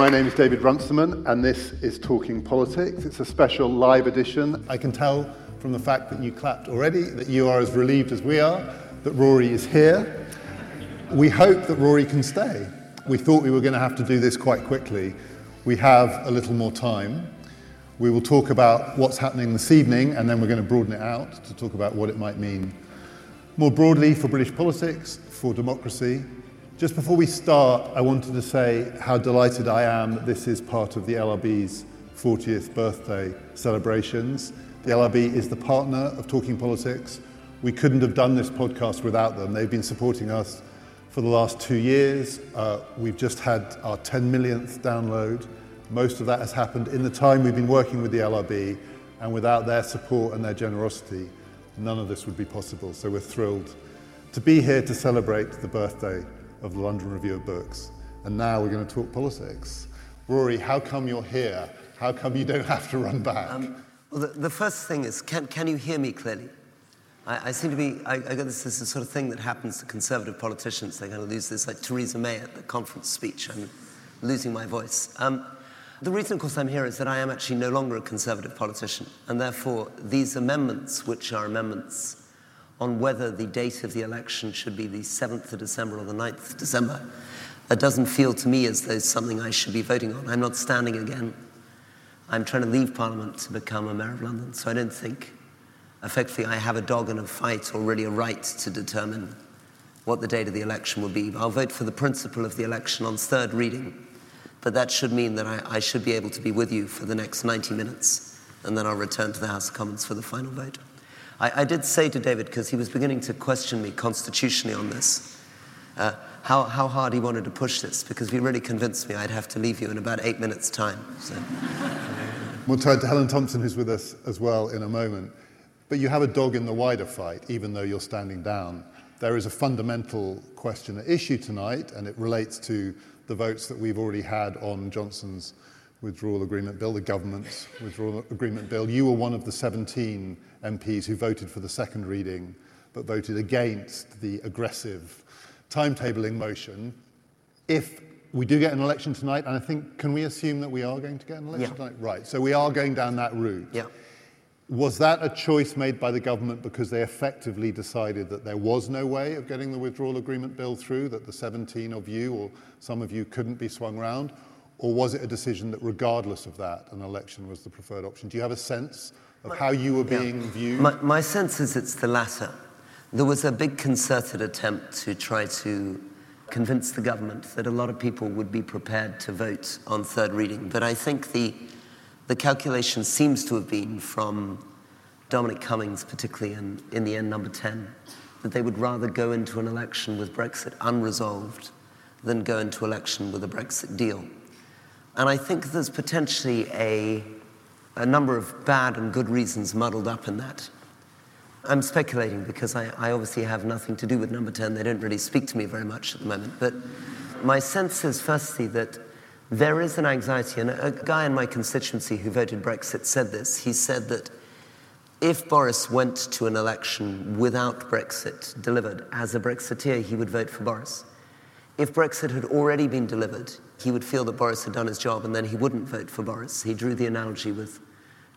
My name is David Runciman, and this is Talking Politics. It's a special live edition. I can tell from the fact that you clapped already that you are as relieved as we are that Rory is here. We hope that Rory can stay. We thought we were going to have to do this quite quickly. We have a little more time. We will talk about what's happening this evening, and then we're going to broaden it out to talk about what it might mean more broadly for British politics, for democracy. Just before we start, I wanted to say how delighted I am that this is part of the LRB's 40th birthday celebrations. The LRB is the partner of Talking Politics. We couldn't have done this podcast without them. They've been supporting us for the last two years. Uh, we've just had our 10 millionth download. Most of that has happened in the time we've been working with the LRB, and without their support and their generosity, none of this would be possible. So we're thrilled to be here to celebrate the birthday of the London Review of Books. And now we're going to talk politics. Rory, how come you're here? How come you don't have to run back? Um, well, the, the, first thing is can, can you hear me clearly? I, I seem to be, I, I got this, this sort of thing that happens to conservative politicians. They kind of lose this, like Theresa May at the conference speech. I'm losing my voice. Um, the reason, of course, I'm here is that I am actually no longer a Conservative politician, and therefore these amendments, which are amendments on whether the date of the election should be the 7th of December or the 9th of December, it doesn't feel to me as though it's something I should be voting on. I'm not standing again. I'm trying to leave Parliament to become a Mayor of London, so I don't think effectively I have a dog in a fight or really a right to determine what the date of the election will be. I'll vote for the principle of the election on third reading but that should mean that I, I, should be able to be with you for the next 90 minutes, and then I'll return to the House of Commons for the final vote. I, I did say to David, because he was beginning to question me constitutionally on this, uh, how, how hard he wanted to push this, because he really convinced me I'd have to leave you in about eight minutes' time. So. we'll turn to Helen Thompson, who's with us as well in a moment. But you have a dog in the wider fight, even though you're standing down. There is a fundamental question at issue tonight, and it relates to the votes that we've already had on Johnson's withdrawal agreement bill, the government's withdrawal agreement bill. You were one of the 17 MPs who voted for the second reading, but voted against the aggressive timetabling motion. If we do get an election tonight, and I think, can we assume that we are going to get an election yeah. tonight? Right, so we are going down that route. Yeah. Was that a choice made by the government because they effectively decided that there was no way of getting the withdrawal agreement bill through, that the 17 of you or some of you couldn't be swung round? Or was it a decision that, regardless of that, an election was the preferred option? Do you have a sense of how you were being yeah. viewed? My, my sense is it's the latter. There was a big concerted attempt to try to convince the government that a lot of people would be prepared to vote on third reading. But I think the the calculation seems to have been from Dominic Cummings, particularly in, in the end, number 10, that they would rather go into an election with Brexit unresolved than go into election with a Brexit deal. And I think there's potentially a, a number of bad and good reasons muddled up in that. I'm speculating because I, I, obviously have nothing to do with number 10. They don't really speak to me very much at the moment. But my sense is, firstly, that there is an anxiety, and a guy in my constituency who voted Brexit said this. He said that if Boris went to an election without Brexit delivered, as a Brexiteer, he would vote for Boris. If Brexit had already been delivered, he would feel that Boris had done his job and then he wouldn't vote for Boris. He drew the analogy with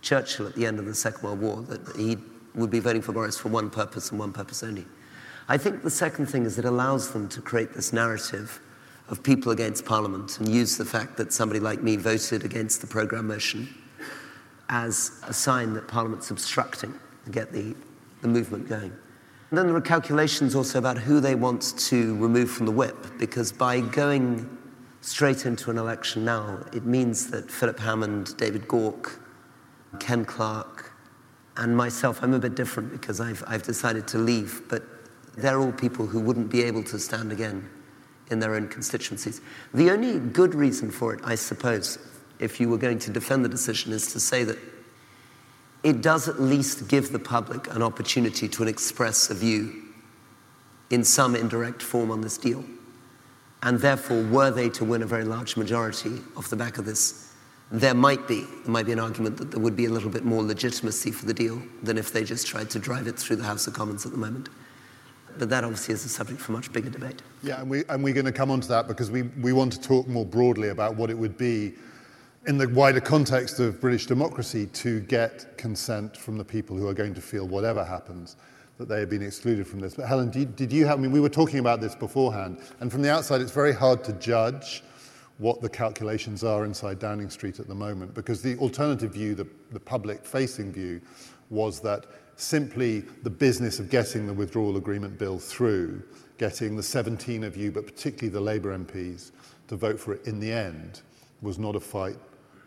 Churchill at the end of the Second World War that he would be voting for Boris for one purpose and one purpose only. I think the second thing is it allows them to create this narrative of people against Parliament and use the fact that somebody like me voted against the programme motion as a sign that Parliament's obstructing to get the, the movement going. And then there are calculations also about who they want to remove from the whip, because by going straight into an election now, it means that Philip Hammond, David Gauke, Ken Clarke, and myself, I'm a bit different because I've, I've decided to leave, but they're all people who wouldn't be able to stand again in their own constituencies. The only good reason for it, I suppose, if you were going to defend the decision, is to say that it does at least give the public an opportunity to express a view in some indirect form on this deal. And therefore, were they to win a very large majority off the back of this, there might be there might be an argument that there would be a little bit more legitimacy for the deal than if they just tried to drive it through the House of Commons at the moment. but that obviously is a subject for much bigger debate. Yeah, and, we, and we're going to come on to that because we, we want to talk more broadly about what it would be in the wider context of British democracy to get consent from the people who are going to feel whatever happens that they have been excluded from this. But Helen, did, did you have, I mean, we were talking about this beforehand, and from the outside it's very hard to judge what the calculations are inside Downing Street at the moment because the alternative view, the, the public facing view, was that simply the business of getting the withdrawal agreement bill through, getting the 17 of you, but particularly the Labour MPs, to vote for it in the end, was not a fight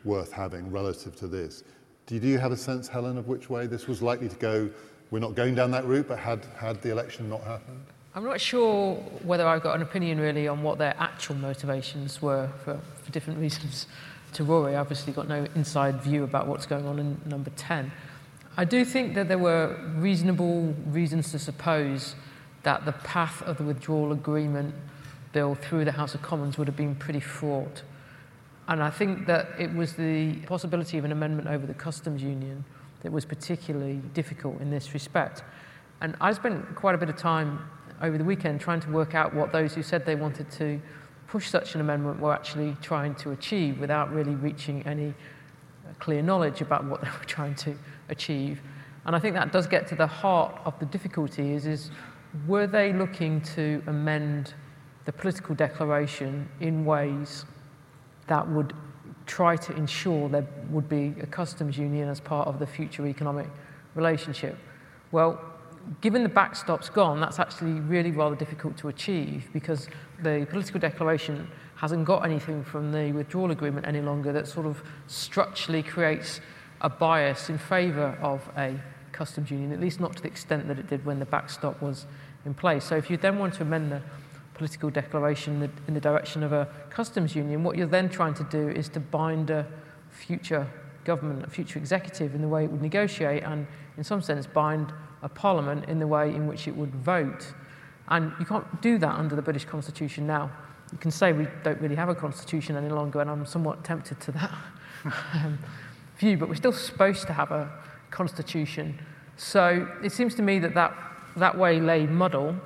worth having relative to this. Did you have a sense, Helen, of which way this was likely to go? We're not going down that route, but had, had the election not happened? I'm not sure whether I've got an opinion really on what their actual motivations were for, for different reasons. To Rory, I obviously got no inside view about what's going on in number 10. I do think that there were reasonable reasons to suppose that the path of the withdrawal agreement bill through the House of Commons would have been pretty fraught. And I think that it was the possibility of an amendment over the customs union that was particularly difficult in this respect. And I spent quite a bit of time over the weekend trying to work out what those who said they wanted to push such an amendment were actually trying to achieve without really reaching any clear knowledge about what they were trying to achieve. And I think that does get to the heart of the difficulty is, is were they looking to amend the political declaration in ways that would try to ensure there would be a customs union as part of the future economic relationship? Well, given the backstop's gone, that's actually really rather difficult to achieve because the political declaration hasn't got anything from the withdrawal agreement any longer that sort of structurally creates a bias in favour of a customs union, at least not to the extent that it did when the backstop was in place. So if you then want to amend the political declaration in the, in the direction of a customs union, what you're then trying to do is to bind a future government, a future executive in the way it would negotiate and in some sense bind a parliament in the way in which it would vote. And you can't do that under the British Constitution now. You can say we don't really have a constitution any longer, and I'm somewhat tempted to that um, view, but we're still supposed to have a constitution. So it seems to me that that, that way lay muddle.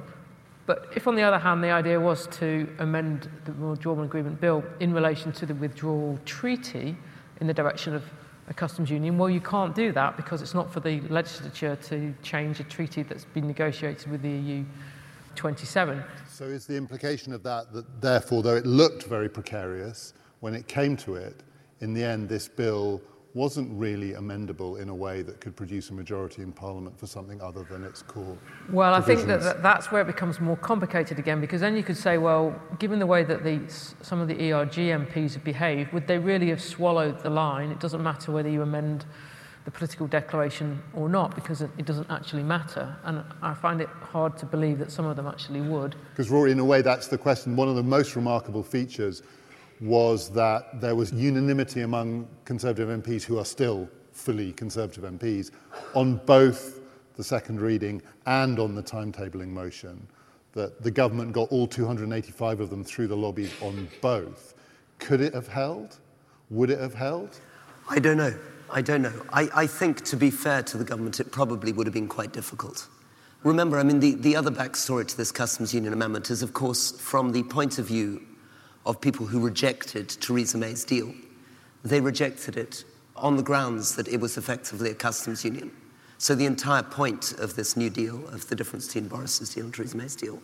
But if, on the other hand, the idea was to amend the withdrawal agreement bill in relation to the withdrawal treaty in the direction of a customs union, well, you can't do that because it's not for the legislature to change a treaty that's been negotiated with the EU 27. So is the implication of that that, therefore, though it looked very precarious, when it came to it, in the end, this bill wasn't really amendable in a way that could produce a majority in Parliament for something other than its core. Well, I think that, that that's where it becomes more complicated again, because then you could say, well, given the way that the, some of the ERG MPs have behaved, would they really have swallowed the line? It doesn't matter whether you amend the political declaration or not, because it, it doesn't actually matter. And I find it hard to believe that some of them actually would. Because, Rory, in a way, that's the question. One of the most remarkable features was that there was unanimity among Conservative MPs who are still fully Conservative MPs on both the second reading and on the timetabling motion, that the government got all 285 of them through the lobby on both. Could it have held? Would it have held? I don't know. I don't know. I, I think, to be fair to the government, it probably would have been quite difficult. Remember, I mean, the, the other backstory to this customs union amendment is, of course, from the point of view of people who rejected Theresa May's deal. They rejected it on the grounds that it was effectively a customs union. So the entire point of this new deal, of the difference between Boris's deal and Theresa May's deal,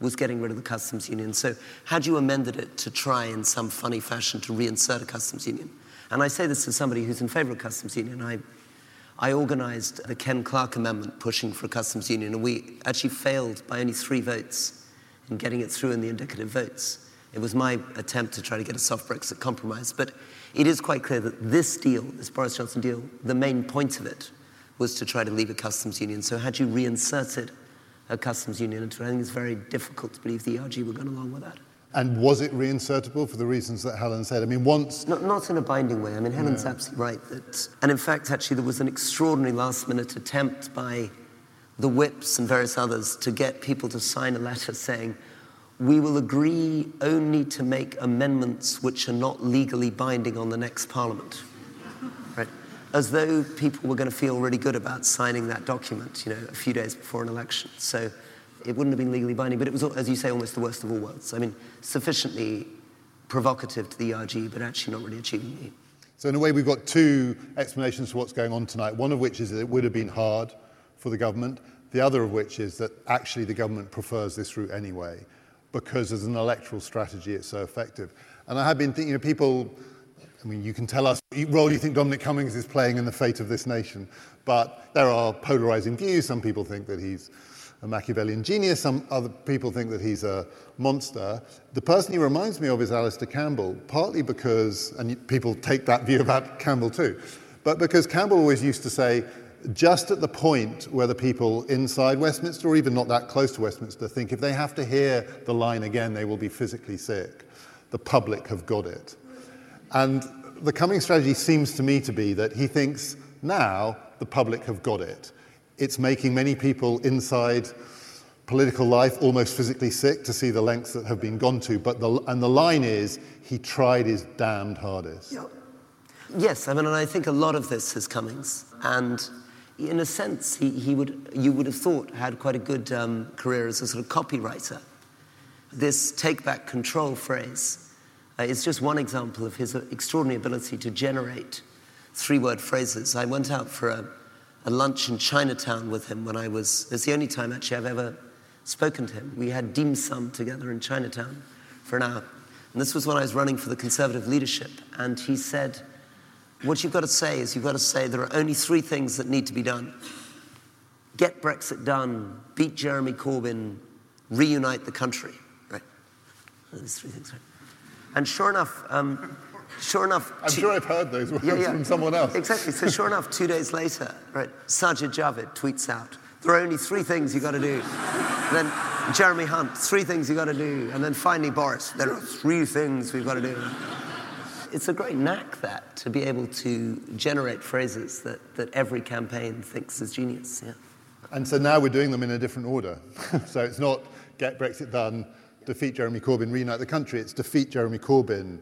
was getting rid of the customs union. So had you amended it to try in some funny fashion to reinsert a customs union? And I say this as somebody who's in favor of customs union. I, I organized the Ken Clarke amendment pushing for a customs union, and we actually failed by only three votes in getting it through in the indicative votes. It was my attempt to try to get a soft Brexit compromise. But it is quite clear that this deal, this Boris Johnson deal, the main point of it was to try to leave a customs union. So had you reinserted a customs union into it, I think it's very difficult to believe the ERG were going along with that. And was it reinsertable for the reasons that Helen said? I mean, once. Not, not in a binding way. I mean, Helen's yeah. absolutely right. That, and in fact, actually, there was an extraordinary last minute attempt by the whips and various others to get people to sign a letter saying, we will agree only to make amendments which are not legally binding on the next parliament. Right? As though people were going to feel really good about signing that document, you know, a few days before an election. So it wouldn't have been legally binding, but it was, as you say, almost the worst of all worlds. I mean, sufficiently provocative to the ERG, but actually not really achieving it. So, in a way, we've got two explanations for what's going on tonight. One of which is that it would have been hard for the government, the other of which is that actually the government prefers this route anyway, because as an electoral strategy, it's so effective. And I have been thinking, you know, people, I mean, you can tell us what role you think Dominic Cummings is playing in the fate of this nation, but there are polarizing views. Some people think that he's a Machiavellian genius. Some other people think that he's a monster. The person he reminds me of is Alastair Campbell, partly because, and people take that view about Campbell too, but because Campbell always used to say, just at the point where the people inside Westminster, or even not that close to Westminster, think if they have to hear the line again, they will be physically sick. The public have got it. And the Cummings strategy seems to me to be that he thinks now the public have got it. It's making many people inside political life almost physically sick to see the lengths that have been gone to. But the, and the line is, he tried his damned hardest. Yes, I mean, and I think a lot of this is Cummings. And in a sense, he, he would, you would have thought had quite a good um, career as a sort of copywriter. This take back control phrase uh, is just one example of his extraordinary ability to generate three word phrases. I went out for a a lunch in Chinatown with him when I was, it's the only time actually I've ever spoken to him. We had dim sum together in Chinatown for an hour. And this was when I was running for the Conservative leadership. And he said, What you've got to say is you've got to say there are only three things that need to be done get Brexit done, beat Jeremy Corbyn, reunite the country. Right? Those three things, right? And sure enough, um, sure enough, I'm two, sure I've heard those words yeah, yeah, from someone else. Exactly. So sure enough, two days later, right, Sajid Javid tweets out, "There are only three things you've got to do." And then Jeremy Hunt, three things you've got to do, and then finally Boris, there are three things we've got to do. It's a great knack that to be able to generate phrases that, that every campaign thinks is genius. Yeah. And so now we're doing them in a different order. so it's not get Brexit done, defeat Jeremy Corbyn, reunite the country. It's defeat Jeremy Corbyn,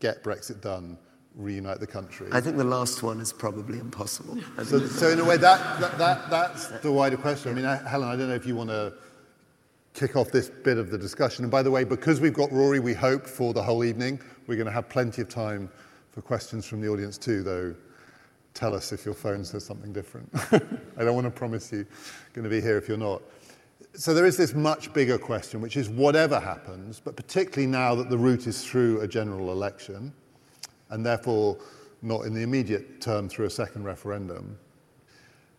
get Brexit done, reunite the country? I think the last one is probably impossible. So, so, in a way, that, that, that, that's the wider question. I mean, Helen, I don't know if you want to kick off this bit of the discussion. And by the way, because we've got Rory, we hope for the whole evening, we're going to have plenty of time for questions from the audience too, though tell us if your phone says something different. I don't want to promise you going to be here if you're not so there is this much bigger question, which is whatever happens, but particularly now that the route is through a general election, and therefore not in the immediate term through a second referendum,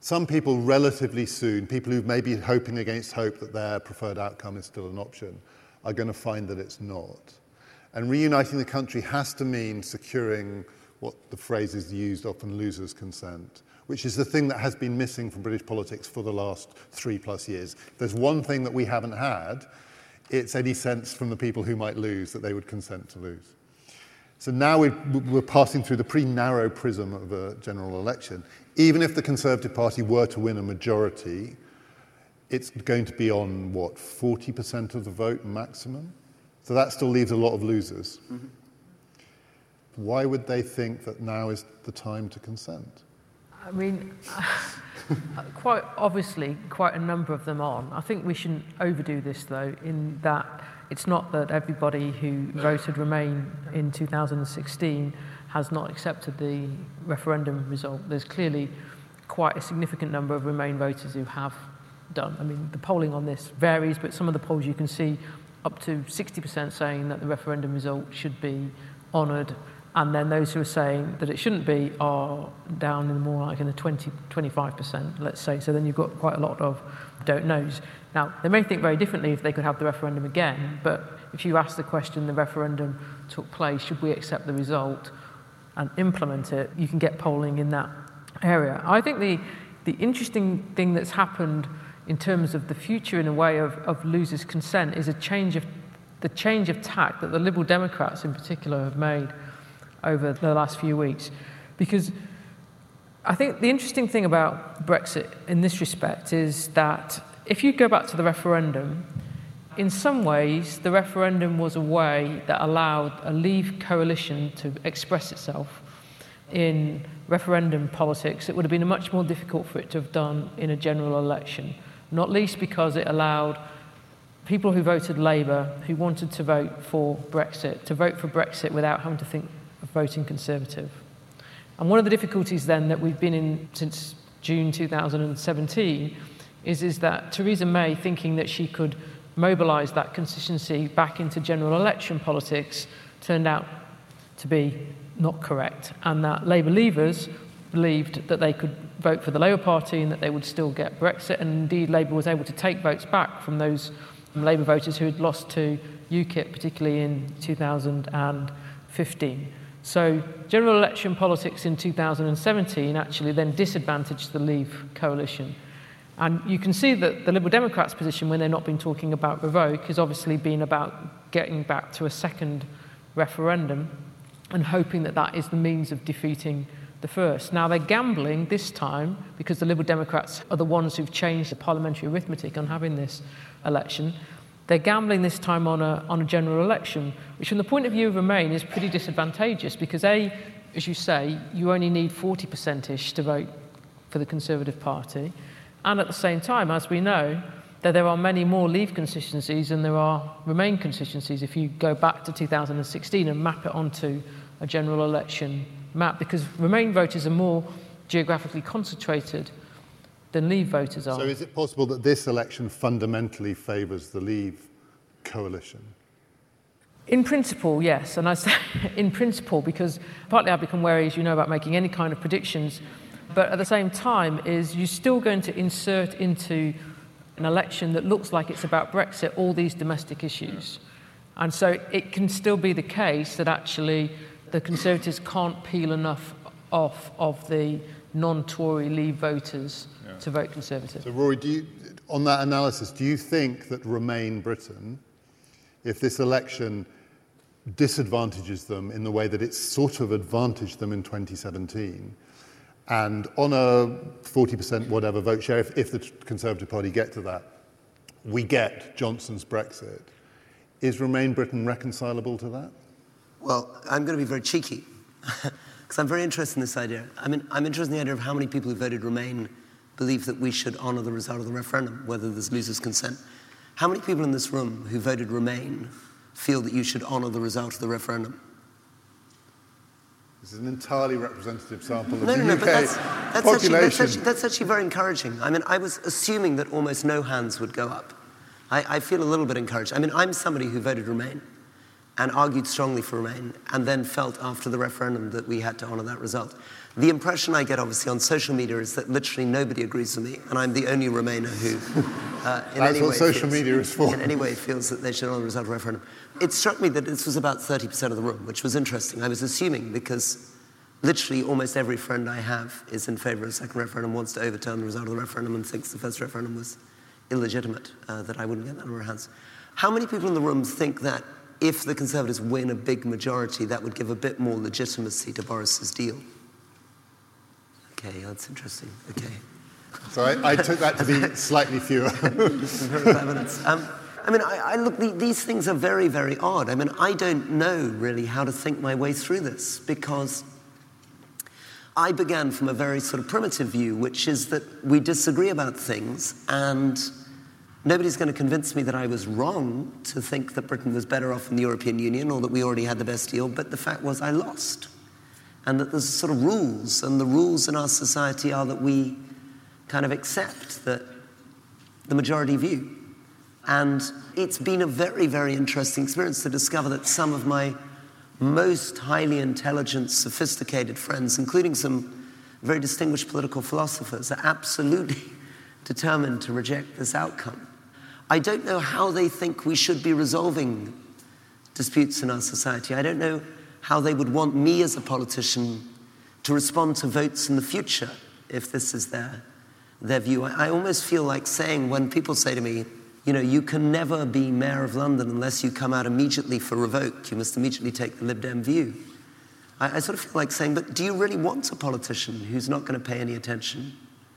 some people relatively soon, people who may be hoping against hope that their preferred outcome is still an option, are going to find that it's not. And reuniting the country has to mean securing what the phrase is used often losers' consent which is the thing that has been missing from British politics for the last three plus years. If there's one thing that we haven't had, it's any sense from the people who might lose that they would consent to lose. So now we're passing through the pretty narrow prism of a general election. Even if the Conservative Party were to win a majority, it's going to be on what, 40% of the vote maximum? So that still leaves a lot of losers. Mm-hmm. Why would they think that now is the time to consent? I mean, quite obviously, quite a number of them on. I think we shouldn't overdo this, though, in that it's not that everybody who voted Remain in 2016 has not accepted the referendum result. There's clearly quite a significant number of Remain voters who have done. I mean, the polling on this varies, but some of the polls you can see up to 60% saying that the referendum result should be honoured and then those who are saying that it shouldn't be are down in the more like in the 20, 25%, let's say. So then you've got quite a lot of don't knows. Now, they may think very differently if they could have the referendum again, but if you ask the question, the referendum took place, should we accept the result and implement it, you can get polling in that area. I think the, the interesting thing that's happened in terms of the future in a way of, of losers' consent is a change of the change of tack that the Liberal Democrats in particular have made over the last few weeks. Because I think the interesting thing about Brexit in this respect is that if you go back to the referendum, in some ways, the referendum was a way that allowed a Leave coalition to express itself in referendum politics. It would have been much more difficult for it to have done in a general election, not least because it allowed people who voted Labour, who wanted to vote for Brexit, to vote for Brexit without having to think of voting Conservative. And one of the difficulties then that we've been in since June 2017 is, is that Theresa May, thinking that she could mobilise that constituency back into general election politics, turned out to be not correct, and that Labour leavers believed that they could vote for the Labour Party and that they would still get Brexit, and indeed Labour was able to take votes back from those Labour voters who had lost to UKIP, particularly in 2015. So general election politics in 2017 actually then disadvantaged the Leave coalition. And you can see that the Liberal Democrats' position when they've not been talking about revoke has obviously been about getting back to a second referendum and hoping that that is the means of defeating the first. Now they're gambling this time because the Liberal Democrats are the ones who've changed the parliamentary arithmetic on having this election. They're gambling this time on a, on a general election, which, from the point of view of Remain, is pretty disadvantageous because, A, as you say, you only need 40% ish to vote for the Conservative Party. And at the same time, as we know, that there are many more Leave constituencies than there are Remain constituencies if you go back to 2016 and map it onto a general election map, because Remain voters are more geographically concentrated than Leave voters are. So is it possible that this election fundamentally favours the Leave coalition? In principle, yes. And I say in principle because partly I've become wary, as you know, about making any kind of predictions. But at the same time, is you're still going to insert into an election that looks like it's about Brexit all these domestic issues. And so it can still be the case that actually the Conservatives can't peel enough off of the non-Tory Leave voters yeah. to vote Conservative. So, Rory, do you, on that analysis, do you think that Remain Britain, if this election disadvantages them in the way that it sort of advantaged them in 2017, and on a 40% whatever vote share, if, if the Conservative Party get to that, we get Johnson's Brexit. Is Remain Britain reconcilable to that? Well, I'm going to be very cheeky because I'm very interested in this idea. I mean, I'm interested in the idea of how many people who voted Remain believe that we should honour the result of the referendum, whether there's losers' consent. How many people in this room who voted Remain feel that you should honour the result of the referendum? This is an entirely representative sample of no, the no, UK no, that's, that's population. Actually, that's, actually, that's, actually, very encouraging. I mean, I was assuming that almost no hands would go up. I, I feel a little bit encouraged. I mean, I'm somebody who voted Remain and argued strongly for Remain, and then felt after the referendum that we had to honour that result. The impression I get, obviously, on social media is that literally nobody agrees with me, and I'm the only Remainer who, uh, in That's any what way social feels, media is for. In any way, feels that they should honour the result of the referendum. It struck me that this was about 30% of the room, which was interesting. I was assuming because literally almost every friend I have is in favour of a second referendum, wants to overturn the result of the referendum, and thinks the first referendum was illegitimate, uh, that I wouldn't get that number of hands. How many people in the room think that if the Conservatives win a big majority, that would give a bit more legitimacy to Boris's deal. Okay, that's interesting. Okay. So I, I took that to be slightly fewer. um, I mean, I, I look, the, these things are very, very odd. I mean, I don't know really how to think my way through this because I began from a very sort of primitive view, which is that we disagree about things and Nobody's going to convince me that I was wrong to think that Britain was better off in the European Union or that we already had the best deal, but the fact was I lost. And that there's sort of rules, and the rules in our society are that we kind of accept that the majority view. And it's been a very, very interesting experience to discover that some of my most highly intelligent, sophisticated friends, including some very distinguished political philosophers, are absolutely determined to reject this outcome. I don't know how they think we should be resolving disputes in our society. I don't know how they would want me as a politician to respond to votes in the future if this is their, their view. I, I almost feel like saying when people say to me, you know, you can never be mayor of London unless you come out immediately for revoke. You must immediately take the Lib Dem view. I, I sort of feel like saying, but do you really want a politician who's not going to pay any attention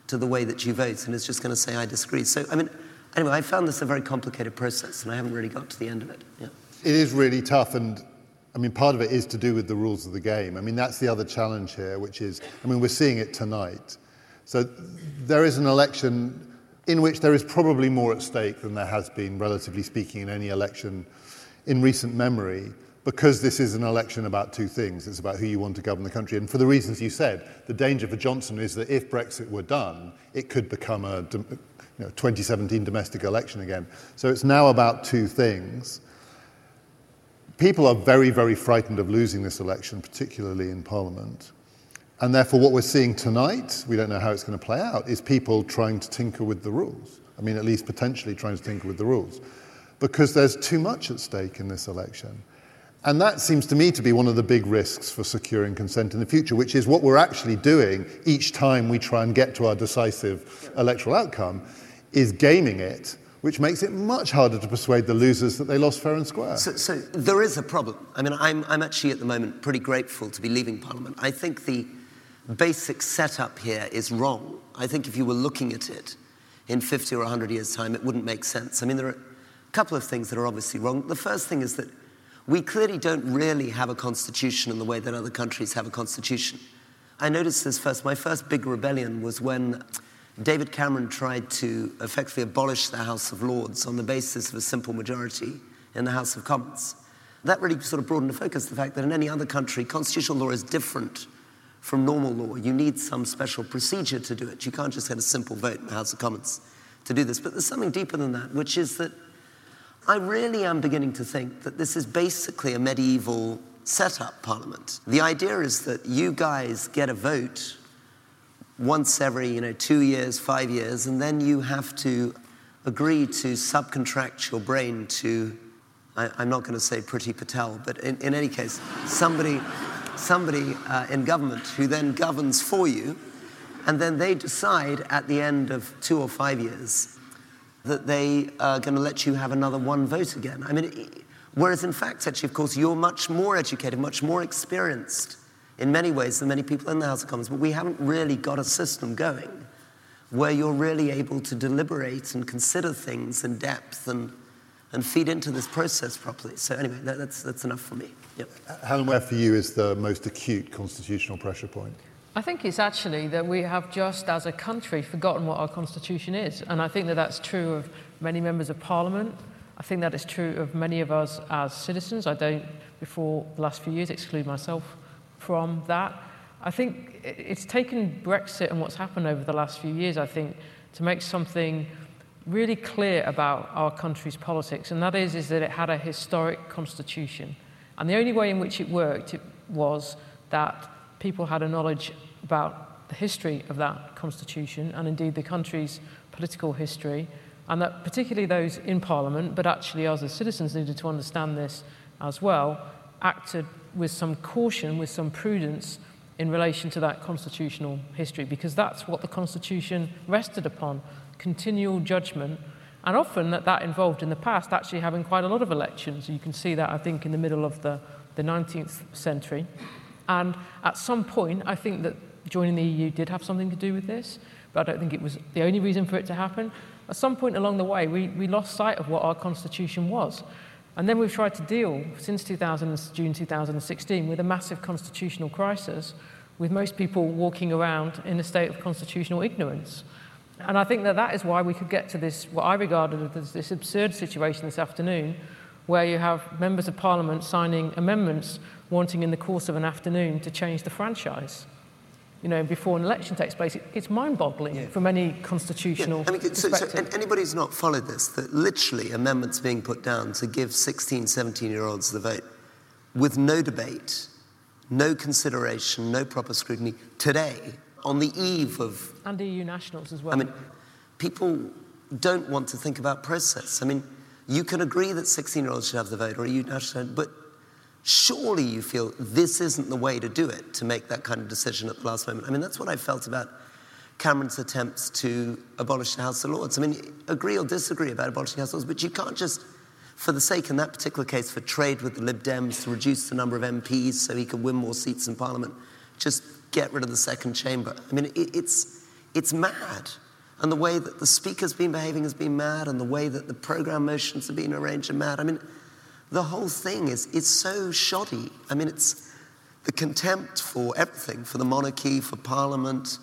to the way that you vote and is just going to say, I disagree? So, I mean, Anyway, I found this a very complicated process, and I haven't really got to the end of it. Yeah. It is really tough, and I mean, part of it is to do with the rules of the game. I mean, that's the other challenge here, which is, I mean, we're seeing it tonight. So there is an election in which there is probably more at stake than there has been, relatively speaking, in any election in recent memory, because this is an election about two things. It's about who you want to govern the country. And for the reasons you said, the danger for Johnson is that if Brexit were done, it could become a you know, 2017 domestic election again. So it's now about two things. People are very, very frightened of losing this election, particularly in Parliament. And therefore, what we're seeing tonight, we don't know how it's going to play out, is people trying to tinker with the rules. I mean, at least potentially trying to tinker with the rules. Because there's too much at stake in this election. And that seems to me to be one of the big risks for securing consent in the future, which is what we're actually doing each time we try and get to our decisive electoral outcome, is gaming it, which makes it much harder to persuade the losers that they lost fair and square. So, so there is a problem. I mean, I'm, I'm actually at the moment pretty grateful to be leaving Parliament. I think the basic setup here is wrong. I think if you were looking at it in 50 or 100 years' time, it wouldn't make sense. I mean, there are a couple of things that are obviously wrong. The first thing is that we clearly don't really have a constitution in the way that other countries have a constitution. I noticed this first. My first big rebellion was when David Cameron tried to effectively abolish the House of Lords on the basis of a simple majority in the House of Commons. That really sort of broadened the focus the fact that in any other country, constitutional law is different from normal law. You need some special procedure to do it. You can't just get a simple vote in the House of Commons to do this. But there's something deeper than that, which is that I really am beginning to think that this is basically a medieval setup parliament. The idea is that you guys get a vote once every, you know, two years, five years, and then you have to agree to subcontract your brain to, I, am not going to say Priti Patel, but in, in any case, somebody somebody uh, in government who then governs for you, and then they decide at the end of two or five years that they are going to let you have another one vote again. I mean, whereas in fact, actually, of course, you're much more educated, much more experienced in many ways than many people in the House of Commons, but we haven't really got a system going where you're really able to deliberate and consider things in depth and, and feed into this process properly. So anyway, that, that's, that's enough for me. Yep. Helen, where for you is the most acute constitutional pressure point? I think it's actually that we have just as a country forgotten what our constitution is. And I think that that's true of many members of parliament. I think that is true of many of us as citizens. I don't, before the last few years, exclude myself from that. I think it's taken Brexit and what's happened over the last few years, I think, to make something really clear about our country's politics. And that is, is that it had a historic constitution. And the only way in which it worked it was that people had a knowledge about the history of that constitution and indeed the country's political history, and that particularly those in Parliament, but actually us as citizens needed to understand this as well, acted with some caution, with some prudence in relation to that constitutional history, because that's what the Constitution rested upon continual judgment and often that, that involved in the past actually having quite a lot of elections. You can see that, I think, in the middle of the, the 19th century. And at some point, I think that joining the EU did have something to do with this, but I don't think it was the only reason for it to happen. At some point along the way, we, we lost sight of what our constitution was. And then we've tried to deal, since 2000, June 2016, with a massive constitutional crisis, with most people walking around in a state of constitutional ignorance. And I think that that is why we could get to this, what I regarded as this absurd situation this afternoon, where you have members of parliament signing amendments wanting in the course of an afternoon to change the franchise. You know, before an election takes place, it, it's mind-boggling yeah. from any constitutional yeah. I mean, so, so anybody who's not followed this, that literally amendments being put down to give 16, 17-year-olds the vote with no debate, no consideration, no proper scrutiny today on the eve of. And EU nationals as well. I mean, people don't want to think about process. I mean, you can agree that 16 year olds should have the vote or EU nationals, but surely you feel this isn't the way to do it, to make that kind of decision at the last moment. I mean, that's what I felt about Cameron's attempts to abolish the House of Lords. I mean, agree or disagree about abolishing the House of Lords, but you can't just, for the sake, in that particular case, for trade with the Lib Dems to reduce the number of MPs so he could win more seats in Parliament, just get rid of the second chamber. I mean, it, it's, it's mad. And the way that the speaker's been behaving has been mad, and the way that the program motions have been arranged are mad. I mean, the whole thing is, is so shoddy. I mean, it's the contempt for everything, for the monarchy, for parliament,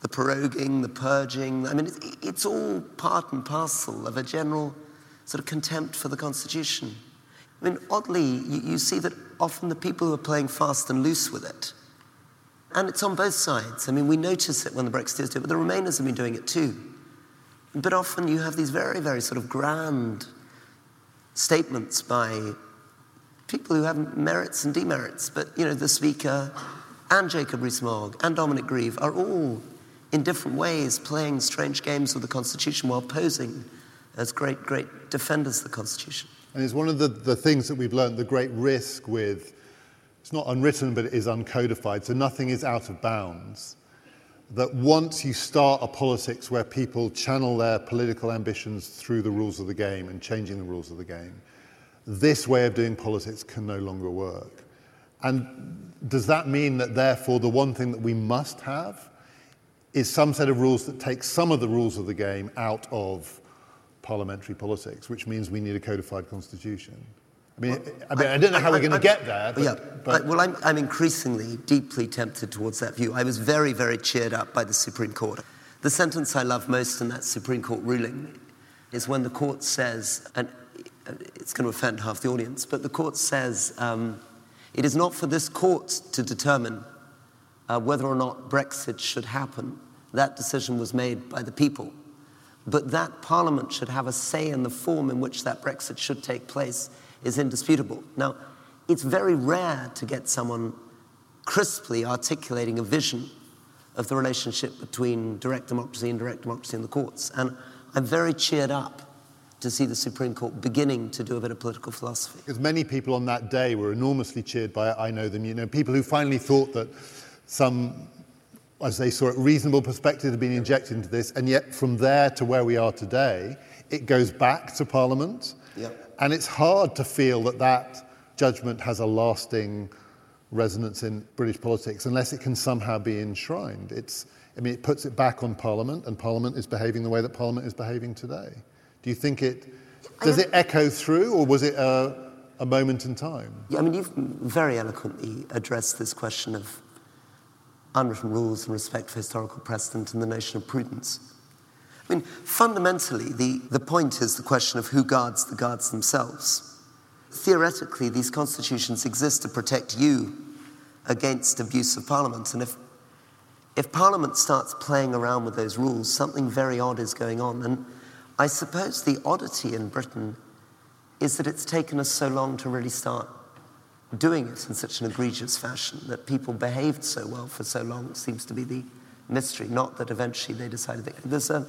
the proroguing, the purging. I mean, it's, it's all part and parcel of a general sort of contempt for the Constitution. I mean, oddly, you, you see that often the people who are playing fast and loose with it, and it's on both sides. I mean, we notice it when the Brexiteers do it, but the Remainers have been doing it too. But often you have these very, very sort of grand statements by people who have merits and demerits. But, you know, the Speaker and Jacob Rees-Mogg and Dominic Grieve are all in different ways playing strange games with the Constitution while posing as great, great defenders of the Constitution. And it's one of the, the things that we've learned the great risk with, it's not unwritten, but it is uncodified, so nothing is out of bounds. That once you start a politics where people channel their political ambitions through the rules of the game and changing the rules of the game, this way of doing politics can no longer work. And does that mean that, therefore, the one thing that we must have is some set of rules that take some of the rules of the game out of parliamentary politics, which means we need a codified constitution? I mean, I, mean I, I, don't know how I, we're going to get there. But, yeah, but, well, I'm, I'm increasingly deeply tempted towards that view. I was very, very cheered up by the Supreme Court. The sentence I love most in that Supreme Court ruling is when the court says, and it's going to offend half the audience, but the court says um, it is not for this court to determine uh, whether or not Brexit should happen. That decision was made by the people. But that Parliament should have a say in the form in which that Brexit should take place is indisputable. Now, it's very rare to get someone crisply articulating a vision of the relationship between direct democracy and direct democracy in the courts. And I'm very cheered up to see the Supreme Court beginning to do a bit of political philosophy. Because many people on that day were enormously cheered by it. I Know Them. You know, people who finally thought that some, as they saw it, reasonable perspective had been injected into this, and yet from there to where we are today, it goes back to Parliament. Yep. And it's hard to feel that that judgment has a lasting resonance in British politics unless it can somehow be enshrined. It's, I mean, it puts it back on Parliament, and Parliament is behaving the way that Parliament is behaving today. Do you think it, does it echo through, or was it a, a moment in time? Yeah, I mean, you've very eloquently addressed this question of unwritten rules and respect for historical precedent and the notion of prudence. I mean, fundamentally, the, the point is the question of who guards the guards themselves. Theoretically, these constitutions exist to protect you against abuse of Parliament. And if, if Parliament starts playing around with those rules, something very odd is going on. And I suppose the oddity in Britain is that it's taken us so long to really start doing it in such an egregious fashion that people behaved so well for so long seems to be the mystery, not that eventually they decided that. There's a,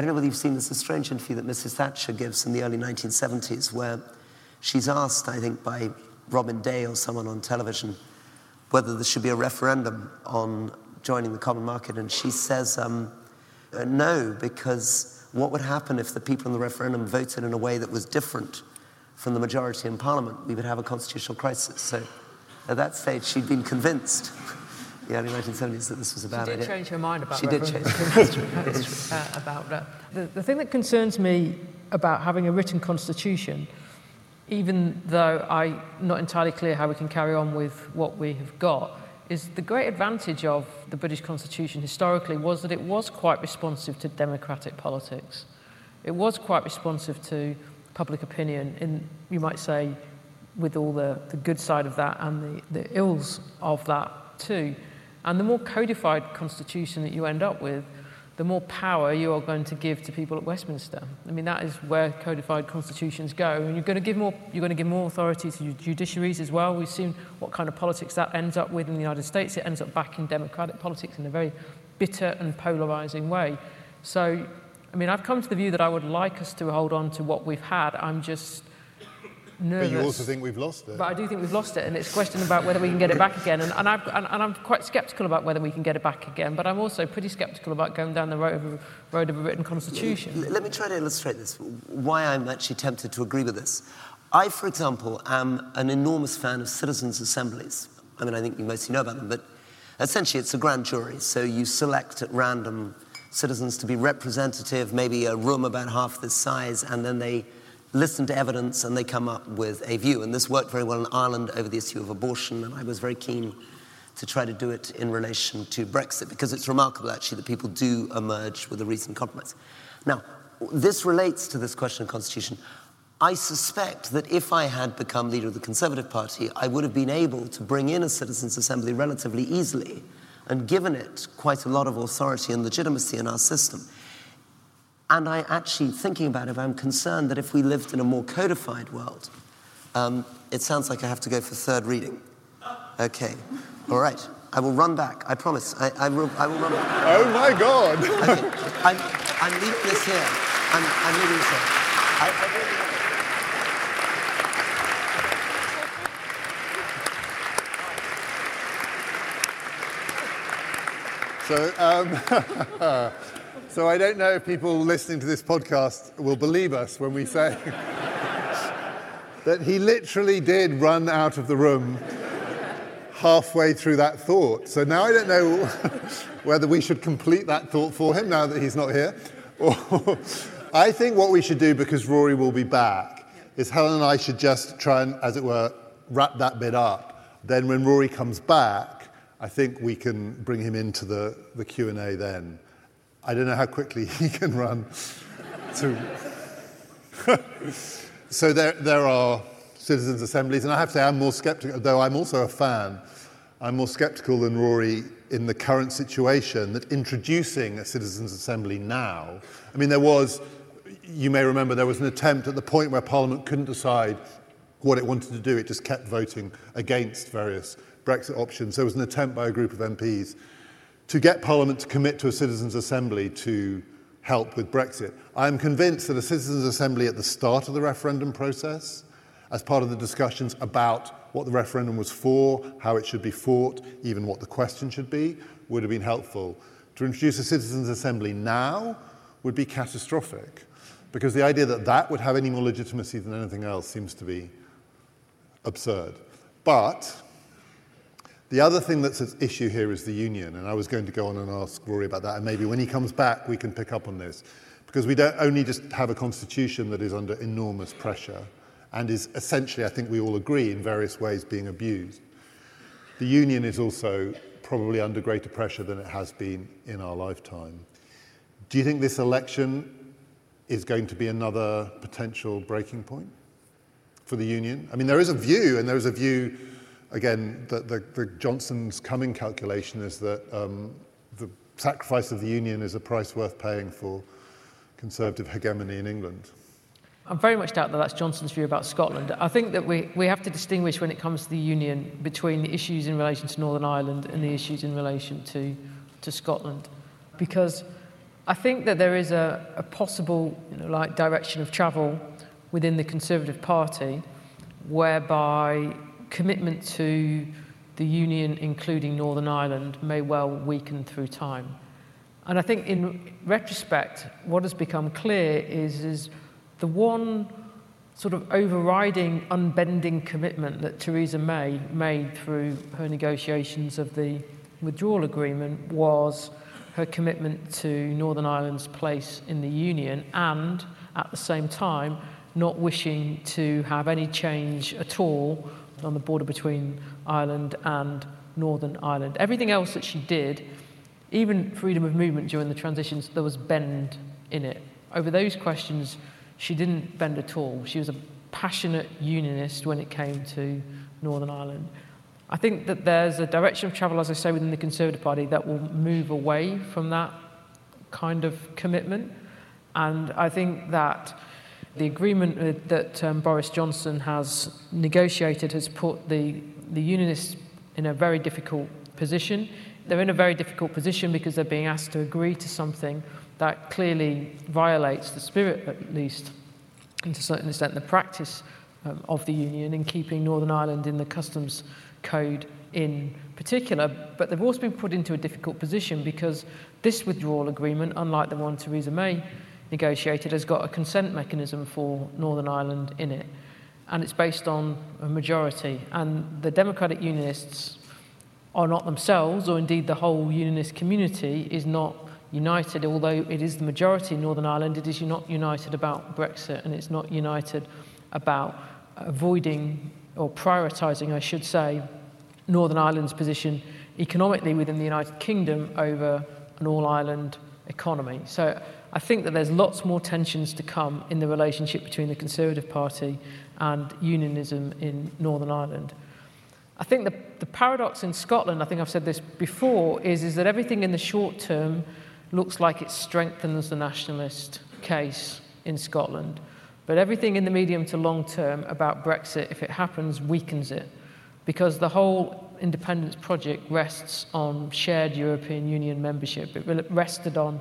I don't know whether you've seen this, strange interview that Mrs. Thatcher gives in the early 1970s where she's asked, I think, by Robin Day or someone on television whether there should be a referendum on joining the common market. And she says, um, uh, no, because what would happen if the people in the referendum voted in a way that was different from the majority in Parliament? We would have a constitutional crisis. So at that stage, she'd been convinced the early 1970s that this was a bad idea. She did change her mind about that. she did change. uh, about that. The, the thing that concerns me about having a written constitution, even though I'm not entirely clear how we can carry on with what we have got, is the great advantage of the British Constitution historically was that it was quite responsive to democratic politics. It was quite responsive to public opinion, in, you might say, with all the, the good side of that and the, the ills of that too. And the more codified constitution that you end up with, the more power you are going to give to people at Westminster. I mean, that is where codified constitutions go. And you're going to give more, you're going to give more authority to your judiciaries as well. We've seen what kind of politics that ends up with in the United States. It ends up back in democratic politics in a very bitter and polarizing way. So, I mean, I've come to the view that I would like us to hold on to what we've had. I'm just nervous. But you also think we've lost it. But I do think we've lost it, and it's a question about whether we can get it back again. And, and, and, and I'm quite sceptical about whether we can get it back again, but I'm also pretty sceptical about going down the road of a, road of a written constitution. Let me try to illustrate this, why I'm actually tempted to agree with this. I, for example, am an enormous fan of citizens' assemblies. I mean, I think you mostly know about them, but essentially it's a grand jury. So you select at random citizens to be representative, maybe a room about half this size, and then they listen to evidence and they come up with a view. And this worked very well in Ireland over the issue of abortion, and I was very keen to try to do it in relation to Brexit, because it's remarkable actually that people do emerge with a recent compromise. Now, this relates to this question of constitution. I suspect that if I had become leader of the Conservative Party, I would have been able to bring in a citizens' assembly relatively easily and given it quite a lot of authority and legitimacy in our system. And I actually, thinking about it, I'm concerned that if we lived in a more codified world, um, it sounds like I have to go for third reading. Okay, all right. I will run back. I promise. I, I, will, I will run back. Oh my God! okay. I'm, I'm leaving this here. I'm, I'm leaving this here. I, I. So, um, so I don't know if people listening to this podcast will believe us when we say that he literally did run out of the room halfway through that thought. So now I don't know whether we should complete that thought for him now that he's not here. Or I think what we should do, because Rory will be back, is Helen and I should just try and, as it were, wrap that bit up. Then when Rory comes back, I think we can bring him into the, the Q&A then. I don't know how quickly he can run so there, there are citizens' assemblies, and I have to say I'm more sceptical, though I'm also a fan, I'm more sceptical than Rory in the current situation that introducing a citizens' assembly now, I mean, there was, you may remember, there was an attempt at the point where Parliament couldn't decide what it wanted to do, it just kept voting against various Brexit options, there was an attempt by a group of MPs to get Parliament to commit to a citizens' assembly to help with Brexit. I am convinced that a citizens' assembly at the start of the referendum process, as part of the discussions about what the referendum was for, how it should be fought, even what the question should be, would have been helpful. To introduce a citizens' assembly now would be catastrophic, because the idea that that would have any more legitimacy than anything else seems to be absurd. But the other thing that's at issue here is the union, and I was going to go on and ask Rory about that, and maybe when he comes back we can pick up on this. Because we don't only just have a constitution that is under enormous pressure and is essentially, I think we all agree, in various ways being abused. The union is also probably under greater pressure than it has been in our lifetime. Do you think this election is going to be another potential breaking point for the union? I mean, there is a view, and there is a view again, the, the, the Johnson Cummings calculation is that um, the sacrifice of the union is a price worth paying for conservative hegemony in England. I very much doubt that that's Johnson's view about Scotland. I think that we, we have to distinguish when it comes to the union between the issues in relation to Northern Ireland and the issues in relation to, to Scotland. Because I think that there is a, a possible you know, like direction of travel within the Conservative Party whereby commitment to the Union, including Northern Ireland, may well weaken through time. And I think in retrospect, what has become clear is, is the one sort of overriding, unbending commitment that Theresa May made through her negotiations of the withdrawal agreement was her commitment to Northern Ireland's place in the Union and, at the same time, not wishing to have any change at all on the border between Ireland and Northern Ireland. Everything else that she did, even freedom of movement during the transitions, there was bend in it. Over those questions, she didn't bend at all. She was a passionate unionist when it came to Northern Ireland. I think that there's a direction of travel, as I say, within the Conservative Party that will move away from that kind of commitment. And I think that the agreement that um, Boris Johnson has negotiated has put the, the unionists in a very difficult position. They're in a very difficult position because they're being asked to agree to something that clearly violates the spirit, at least, and to a certain extent, the practice um, of the union in keeping Northern Ireland in the customs code in particular. But they've also been put into a difficult position because this withdrawal agreement, unlike the one Theresa May negotiated has got a consent mechanism for Northern Ireland in it, and it's based on a majority. And the Democratic Unionists are not themselves, or indeed the whole Unionist community, is not united, although it is the majority in Northern Ireland, it is not united about Brexit, and it's not united about avoiding or prioritising, I should say, Northern Ireland's position economically within the United Kingdom over an all Ireland economy. So I think that there's lots more tensions to come in the relationship between the Conservative Party and unionism in Northern Ireland. I think the, the paradox in Scotland, I think I've said this before, is, is that everything in the short term looks like it strengthens the nationalist case in Scotland. But everything in the medium to long term about Brexit, if it happens, weakens it. Because the whole independence project rests on shared European Union membership. It rested on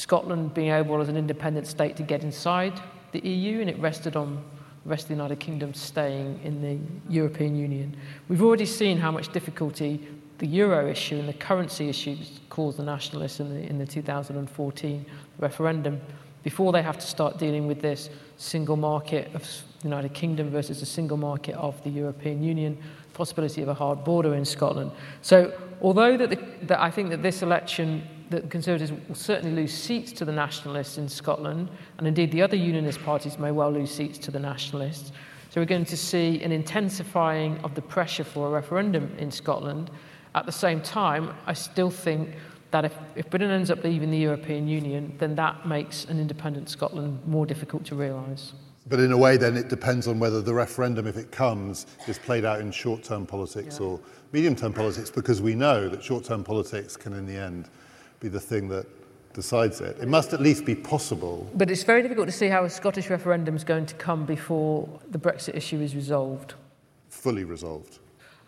Scotland being able, as an independent state, to get inside the EU, and it rested on the rest of the United Kingdom staying in the European Union. We've already seen how much difficulty the euro issue and the currency issues caused the nationalists in the, in the 2014 referendum before they have to start dealing with this single market of the United Kingdom versus the single market of the European Union, possibility of a hard border in Scotland. So, although that, the, that I think that this election that the Conservatives will certainly lose seats to the Nationalists in Scotland, and indeed the other Unionist parties may well lose seats to the Nationalists. So we're going to see an intensifying of the pressure for a referendum in Scotland. At the same time, I still think that if, if Britain ends up leaving the European Union, then that makes an independent Scotland more difficult to realise. But in a way, then it depends on whether the referendum, if it comes, is played out in short term politics yeah. or medium term politics, because we know that short term politics can, in the end, be the thing that decides it. It must at least be possible. But it's very difficult to see how a Scottish referendum is going to come before the Brexit issue is resolved. Fully resolved.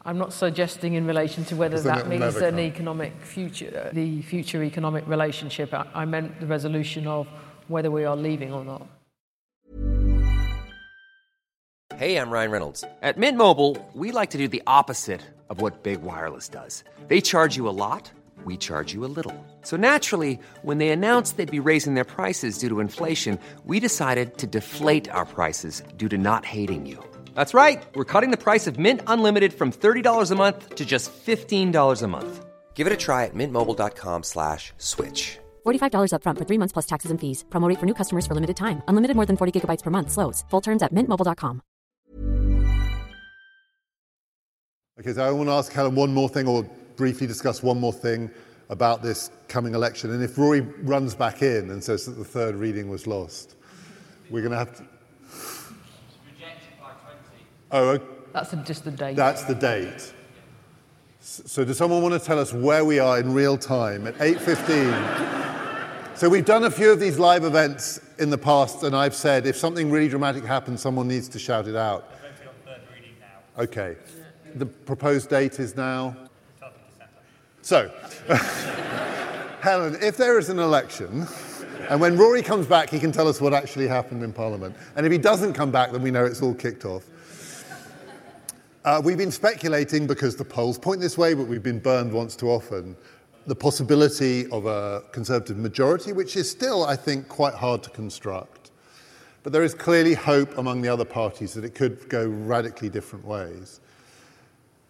I'm not suggesting in relation to whether that means an economic future, uh, the future economic relationship. I, I meant the resolution of whether we are leaving or not. Hey, I'm Ryan Reynolds. At Mint Mobile, we like to do the opposite of what Big Wireless does. They charge you a lot we charge you a little. So naturally, when they announced they'd be raising their prices due to inflation, we decided to deflate our prices due to not hating you. That's right. We're cutting the price of Mint Unlimited from $30 a month to just $15 a month. Give it a try at mintmobile.com slash switch. $45 upfront for three months plus taxes and fees. Promote for new customers for limited time. Unlimited more than 40 gigabytes per month. Slows. Full terms at mintmobile.com. Okay, so I want to ask Helen one more thing or briefly discuss one more thing about this coming election. And if Rory runs back in and says that the third reading was lost, we're going to have to. Oh, okay. that's a, just the date. That's the date. So, does someone want to tell us where we are in real time at 8:15? so, we've done a few of these live events in the past, and I've said if something really dramatic happens, someone needs to shout it out. Okay. The proposed date is now so, Helen, if there is an election, and when Rory comes back, he can tell us what actually happened in Parliament. And if he doesn't come back, then we know it's all kicked off. Uh, we've been speculating because the polls point this way, but we've been burned once too often. The possibility of a Conservative majority, which is still, I think, quite hard to construct. But there is clearly hope among the other parties that it could go radically different ways.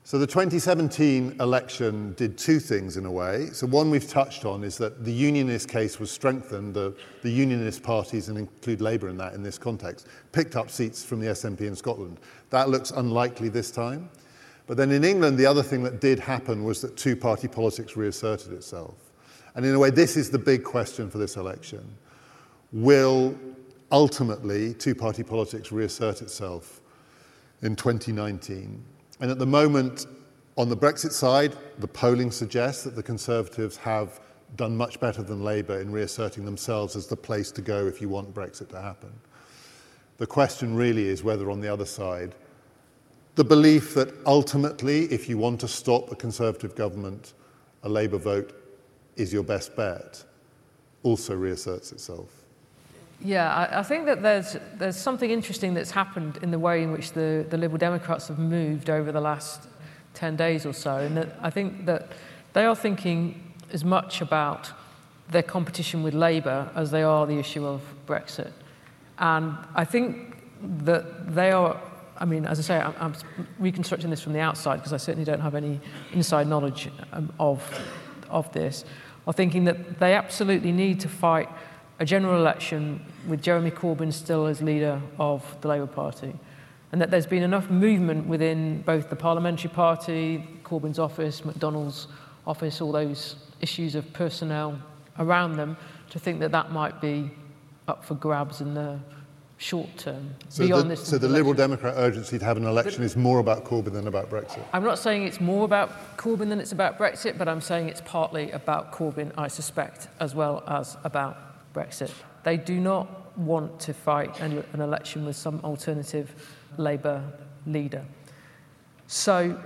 So the 2017 election did two things in a way. So one we've touched on is that the unionist case was strengthened. The, the unionist parties, and include Labour in that in this context, picked up seats from the SNP in Scotland. That looks unlikely this time. But then in England, the other thing that did happen was that two-party politics reasserted itself. And in a way, this is the big question for this election. Will ultimately two-party politics reassert itself in 2019? And at the moment, on the Brexit side, the polling suggests that the Conservatives have done much better than Labour in reasserting themselves as the place to go if you want Brexit to happen. The question really is whether, on the other side, the belief that ultimately, if you want to stop a Conservative government, a Labour vote is your best bet, also reasserts itself. Yeah, I, I think that there's, there's something interesting that's happened in the way in which the, the Liberal Democrats have moved over the last 10 days or so. And I think that they are thinking as much about their competition with Labour as they are the issue of Brexit. And I think that they are, I mean, as I say, I'm, I'm reconstructing this from the outside because I certainly don't have any inside knowledge um, of, of this, are thinking that they absolutely need to fight a general election with Jeremy Corbyn still as leader of the Labour Party. And that there's been enough movement within both the parliamentary party, Corbyn's office, McDonnell's office, all those issues of personnel around them, to think that that might be up for grabs in the short term. So, beyond the, this so the election. Liberal Democrat urgency to have an election is more about Corbyn than about Brexit. I'm not saying it's more about Corbyn than it's about Brexit, but I'm saying it's partly about Corbyn, I suspect, as well as about Brexit. They do not want to fight an, an election with some alternative Labour leader. So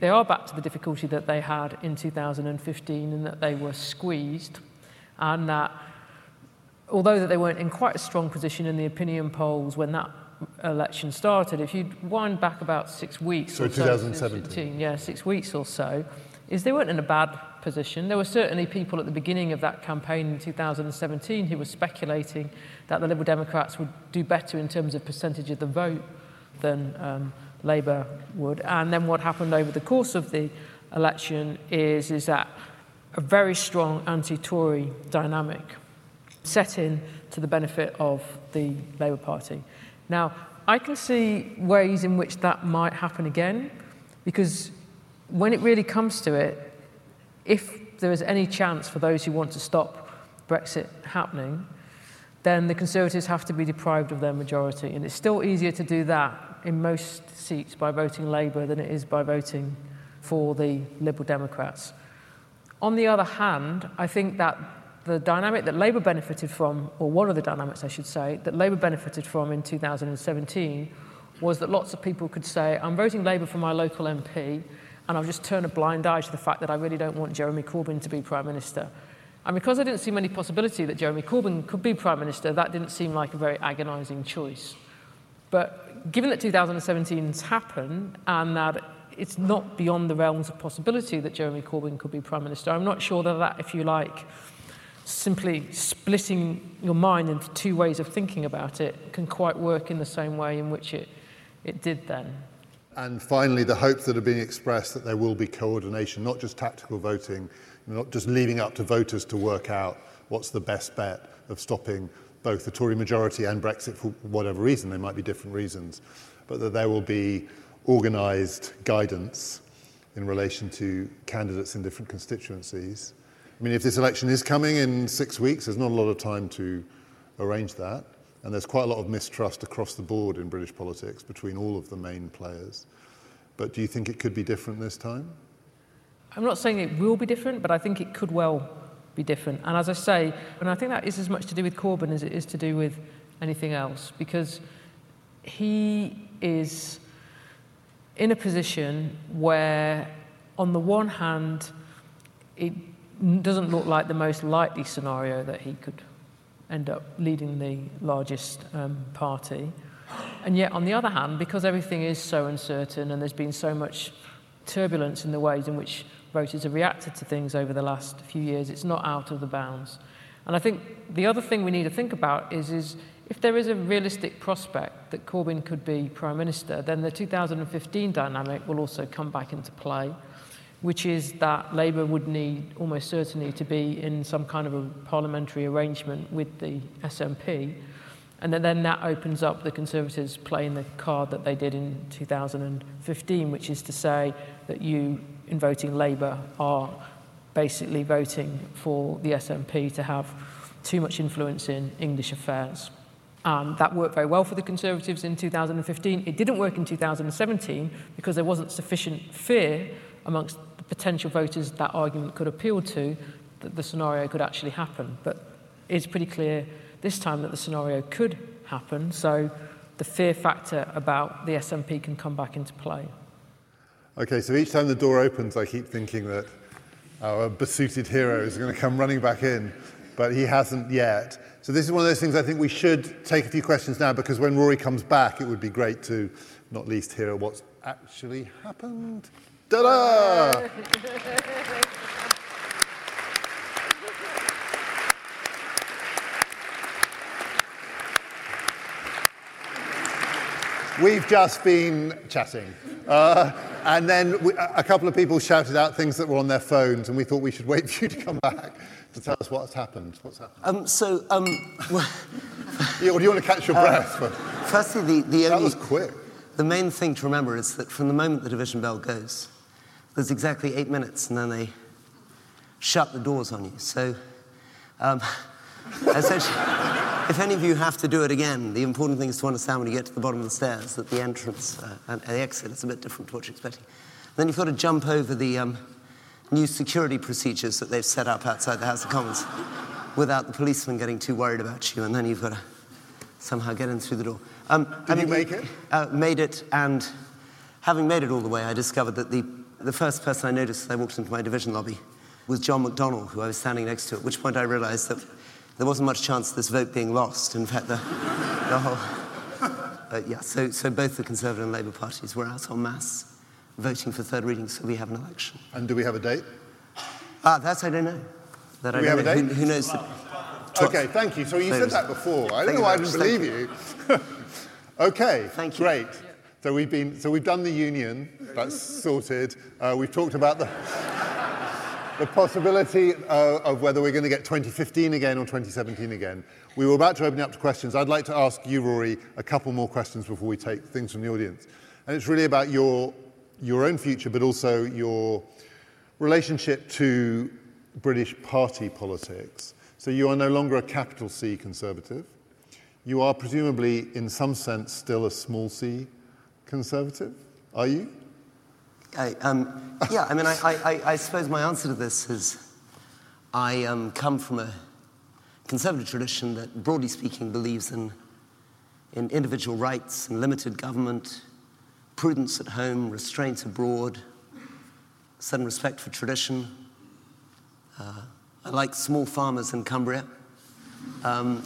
they are back to the difficulty that they had in 2015 and that they were squeezed and that although that they weren't in quite a strong position in the opinion polls when that election started, if you wind back about six weeks So or so, 2017. yeah, six weeks or so, is they weren't in a bad position. There were certainly people at the beginning of that campaign in 2017 who were speculating that the Liberal Democrats would do better in terms of percentage of the vote than um, Labour would. And then what happened over the course of the election is, is that a very strong anti-Tory dynamic set in to the benefit of the Labour Party. Now, I can see ways in which that might happen again, because when it really comes to it, if there is any chance for those who want to stop Brexit happening, then the Conservatives have to be deprived of their majority. And it's still easier to do that in most seats by voting Labour than it is by voting for the Liberal Democrats. On the other hand, I think that the dynamic that Labour benefited from, or one of the dynamics I should say, that Labour benefited from in 2017 was that lots of people could say, I'm voting Labour for my local MP, and I'll just turn a blind eye to the fact that I really don't want Jeremy Corbyn to be Prime Minister. And because I didn't see any possibility that Jeremy Corbyn could be Prime Minister, that didn't seem like a very agonising choice. But given that 2017's happened and that it's not beyond the realms of possibility that Jeremy Corbyn could be Prime Minister, I'm not sure that that, if you like, simply splitting your mind into two ways of thinking about it can quite work in the same way in which it, it did then. And finally, the hopes that are being expressed that there will be coordination, not just tactical voting, not just leaving up to voters to work out what's the best bet of stopping both the Tory majority and Brexit for whatever reason, there might be different reasons, but that there will be organised guidance in relation to candidates in different constituencies. I mean, if this election is coming in six weeks, there's not a lot of time to arrange that. And there's quite a lot of mistrust across the board in British politics between all of the main players. But do you think it could be different this time? I'm not saying it will be different, but I think it could well be different. And as I say, and I think that is as much to do with Corbyn as it is to do with anything else, because he is in a position where, on the one hand, it doesn't look like the most likely scenario that he could end up leading the largest um, party. And yet, on the other hand, because everything is so uncertain and there's been so much turbulence in the ways in which voters have reacted to things over the last few years, it's not out of the bounds. And I think the other thing we need to think about is, is if there is a realistic prospect that Corbyn could be Prime Minister, then the 2015 dynamic will also come back into play which is that Labour would need almost certainly to be in some kind of a parliamentary arrangement with the SNP. And then that opens up the Conservatives playing the card that they did in 2015, which is to say that you, in voting Labour, are basically voting for the SNP to have too much influence in English affairs. That worked very well for the Conservatives in 2015. It didn't work in 2017 because there wasn't sufficient fear amongst the potential voters that argument could appeal to that the scenario could actually happen. But it's pretty clear this time that the scenario could happen, so the fear factor about the SNP can come back into play. Okay, so each time the door opens, I keep thinking that our besuited hero is going to come running back in, but he hasn't yet. So this is one of those things I think we should take a few questions now because when Rory comes back, it would be great to not least hear what's actually happened. Ta-da! We've just been chatting. Uh, and then we, a couple of people shouted out things that were on their phones, and we thought we should wait for you to come back to tell us what's happened. What's happened? Um, so, um, Yeah, or do you want to catch your breath? firstly, the, the that only, was quick. the main thing to remember is that from the moment the division bell goes, there's exactly eight minutes, and then they shut the doors on you. So, um, essentially, if any of you have to do it again, the important thing is to understand when you get to the bottom of the stairs that the entrance uh, and the exit is a bit different to what you're expecting. Then you've got to jump over the um, new security procedures that they've set up outside the House of Commons without the policeman getting too worried about you, and then you've got to somehow get in through the door. Um, Did I mean, you make it? Uh, made it, and having made it all the way, I discovered that the, the first person I noticed as I walked into my division lobby was John McDonnell, who I was standing next to, at which point I realized that there wasn't much chance of this vote being lost. In fact, the, the whole. Uh, yeah, so, so both the Conservative and Labour parties were out en masse voting for third reading, so we have an election. And do we have a date? Ah, that I don't know. That do I we have know. a date? Who, who knows? Okay, thank you. So you said that before. I don't know why I didn't believe you. okay, thank you. Great. So we've been, so we've done the union. That's sorted. Uh, we've talked about the the possibility uh, of whether we're going to get 2015 again or 2017 again. We were about to open up to questions. I'd like to ask you, Rory, a couple more questions before we take things from the audience. And it's really about your, your own future, but also your relationship to British party politics. So you are no longer a capital C conservative. You are presumably, in some sense, still a small c conservative. Are you? I, um, yeah, I mean, I, I, I, suppose my answer to this is I um, come from a conservative tradition that, broadly speaking, believes in, in individual rights and limited government, prudence at home, restraint abroad, certain respect for tradition. Uh, I like small farmers in Cumbria. Um,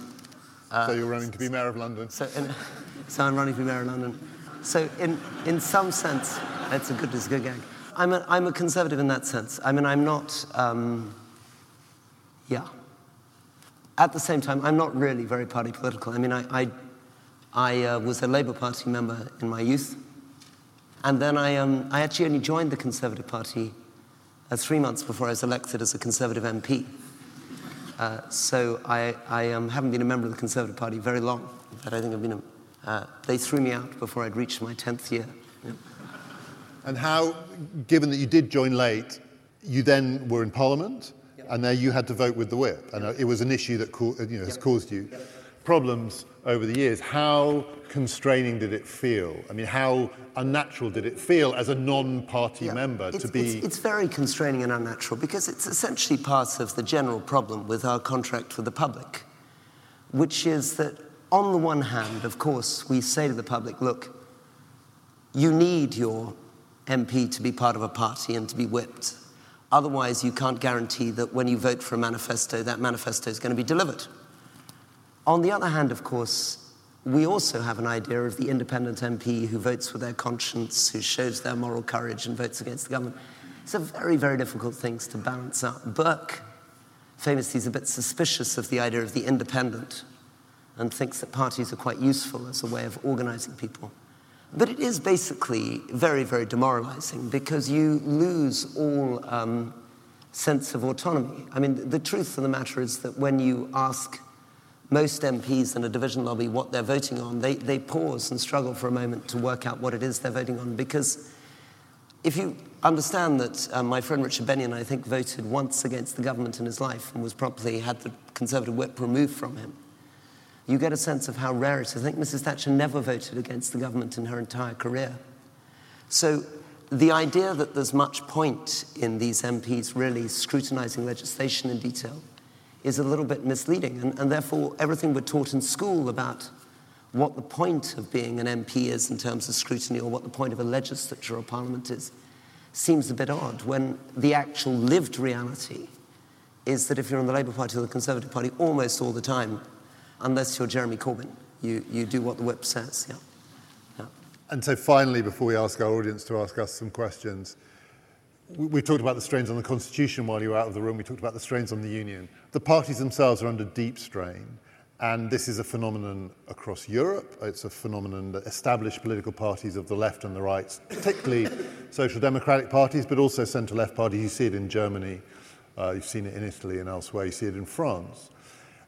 uh, so you're running to be mayor of London? So, in, so I'm running to be mayor of London. So in, in some sense, that's a good, it's a good gag. I'm a, I'm a conservative in that sense. I mean, I'm not, um, yeah. At the same time, I'm not really very party political. I mean, I, I, I uh, was a Labour Party member in my youth. And then I, um, I actually only joined the Conservative Party uh, three months before I was elected as a Conservative MP. Uh, so I, I um, haven't been a member of the Conservative Party very long. Fact, I think I've been a uh, they threw me out before I'd reached my 10th year. And how, given that you did join late, you then were in Parliament, yep. and there you had to vote with the whip, and it was an issue that co- you know, has yep. caused you yep. problems over the years. How constraining did it feel? I mean, how unnatural did it feel as a non-party member to be? It's, it's very constraining and unnatural because it's essentially part of the general problem with our contract with the public, which is that on the one hand, of course, we say to the public, look, you need your MP to be part of a party and to be whipped. Otherwise, you can't guarantee that when you vote for a manifesto, that manifesto is going to be delivered. On the other hand, of course, we also have an idea of the independent MP who votes with their conscience, who shows their moral courage and votes against the government. It's a very, very difficult things to balance out. Burke famously is a bit suspicious of the idea of the independent and thinks that parties are quite useful as a way of organizing people. But it is basically very, very demoralizing because you lose all um, sense of autonomy. I mean, the truth of the matter is that when you ask most MPs in a division lobby what they're voting on, they, they pause and struggle for a moment to work out what it is they're voting on because if you understand that uh, my friend Richard Benyon, I think, voted once against the government in his life and was promptly had the Conservative whip removed from him you get a sense of how rare it is. I think Mrs. Thatcher never voted against the government in her entire career. So the idea that there's much point in these MPs really scrutinizing legislation in detail is a little bit misleading. And, and, therefore, everything we're taught in school about what the point of being an MP is in terms of scrutiny or what the point of a legislature or parliament is seems a bit odd when the actual lived reality is that if you're in the Labour Party or the Conservative Party, almost all the time, unless you're Jeremy Corbyn. You, you do what the whip says, yeah. And so finally, before we ask our audience to ask us some questions, we, we talked about the strains on the Constitution while you were out of the room. We talked about the strains on the Union. The parties themselves are under deep strain. And this is a phenomenon across Europe. It's a phenomenon that established political parties of the left and the right, particularly social democratic parties, but also centre left parties. You see it in Germany, uh, you've seen it in Italy and elsewhere, you see it in France.